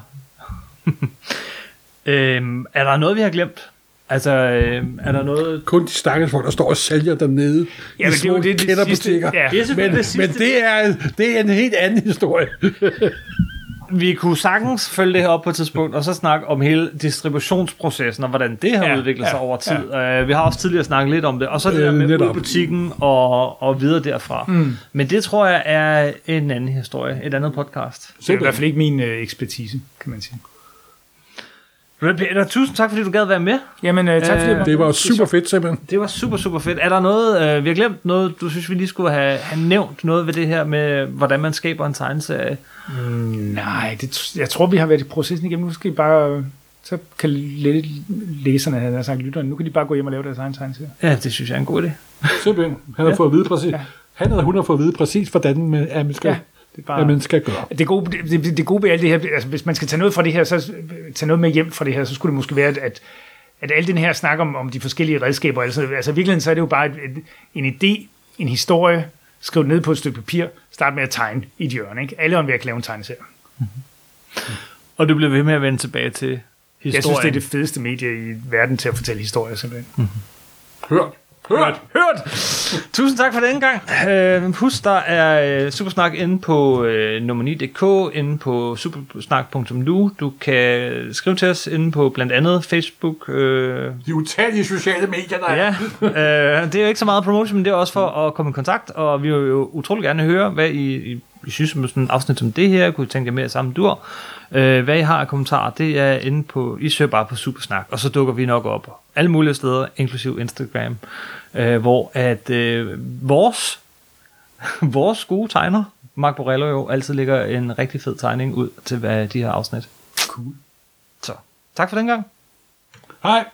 øhm, er der noget, vi har glemt? Altså, øhm, er der noget... Kun de stakkels folk, der står og sælger dernede Ja, men det er jo det, det kætterbutikker. sidste- ja. Det er Men, det sidste. men det, er, det er en helt anden historie. Vi kunne sagtens følge det her op på et tidspunkt, og så snakke om hele distributionsprocessen, og hvordan det har Ja, ja, udviklet sig ja, over tid. Ja. Uh, vi har også tidligere snakket lidt om det, og så det Øh, der med netop. butikken og, og videre derfra. Mm. Men det tror jeg er en anden historie, et andet podcast. Det er i hvert fald ikke min øh, ekspertise, kan man sige. Peter, tusind tak, fordi du gad være med. Jamen, øh, tak fordi Øh, Det var super fedt, simpelthen. Det var super, super fedt. Er der noget, øh, vi har glemt noget, du synes, vi lige skulle have, have nævnt noget ved det her med, hvordan man skaber en tegneserie? Nej, det, jeg tror, vi har været i processen igennem. Nu skal I bare... Så kan læ- læserne, havde jeg sagt, lytterne, nu kan de bare gå hjem og lave deres egen tegneserie. Ja, det synes jeg er en god idé. Simpelthen. Han har Ja. fået at vide præcis. Ja. Han eller hun har fået at vide præcis, hvordan man, at man skal, ja. Det er bare... man skal gøre. Det gode, det, det, det gode ved alt det her, altså hvis man skal tage noget fra det her, så tage noget med hjem fra det her, så skulle det måske være, at, at, at al den her snak om, om de forskellige redskaber, altså, altså i virkeligheden så er det jo bare et, et, en idé, en historie, skriv det ned på et stykke papir, start med at tegne i et hjørne. Ikke? Alle og kan lave en tegneserie. Og du bliver ved med at vende tilbage til historien. Jeg synes, det er det fedeste medie i verden til at fortælle historier, simpelthen. Hørt. Hørt. Hørt! Tusind tak for den gang. Øh, husk, der er øh, Supersnak inde på øh, nummer9.dk, inde på supersnak.nu. Du kan skrive til os inde på blandt andet Facebook. Øh, De utallige sociale medier, der ja, øh, det er jo ikke så meget promotion, men det er også for at komme i kontakt, og vi vil jo utrolig gerne høre, hvad I, I, I synes om sådan et afsnit som det her. Kunne I tænke jer mere samme dur? Øh, hvad I har af kommentarer, det er inde på, I søger bare på Supersnak, og så dukker vi nok op alle mulige steder, inklusiv Instagram, øh, hvor at øh, vores, vores gode tegner, Mark Borello jo, altid lægger en rigtig fed tegning ud til hvad de her afsnit. Cool. Så tak for den gang. Hej.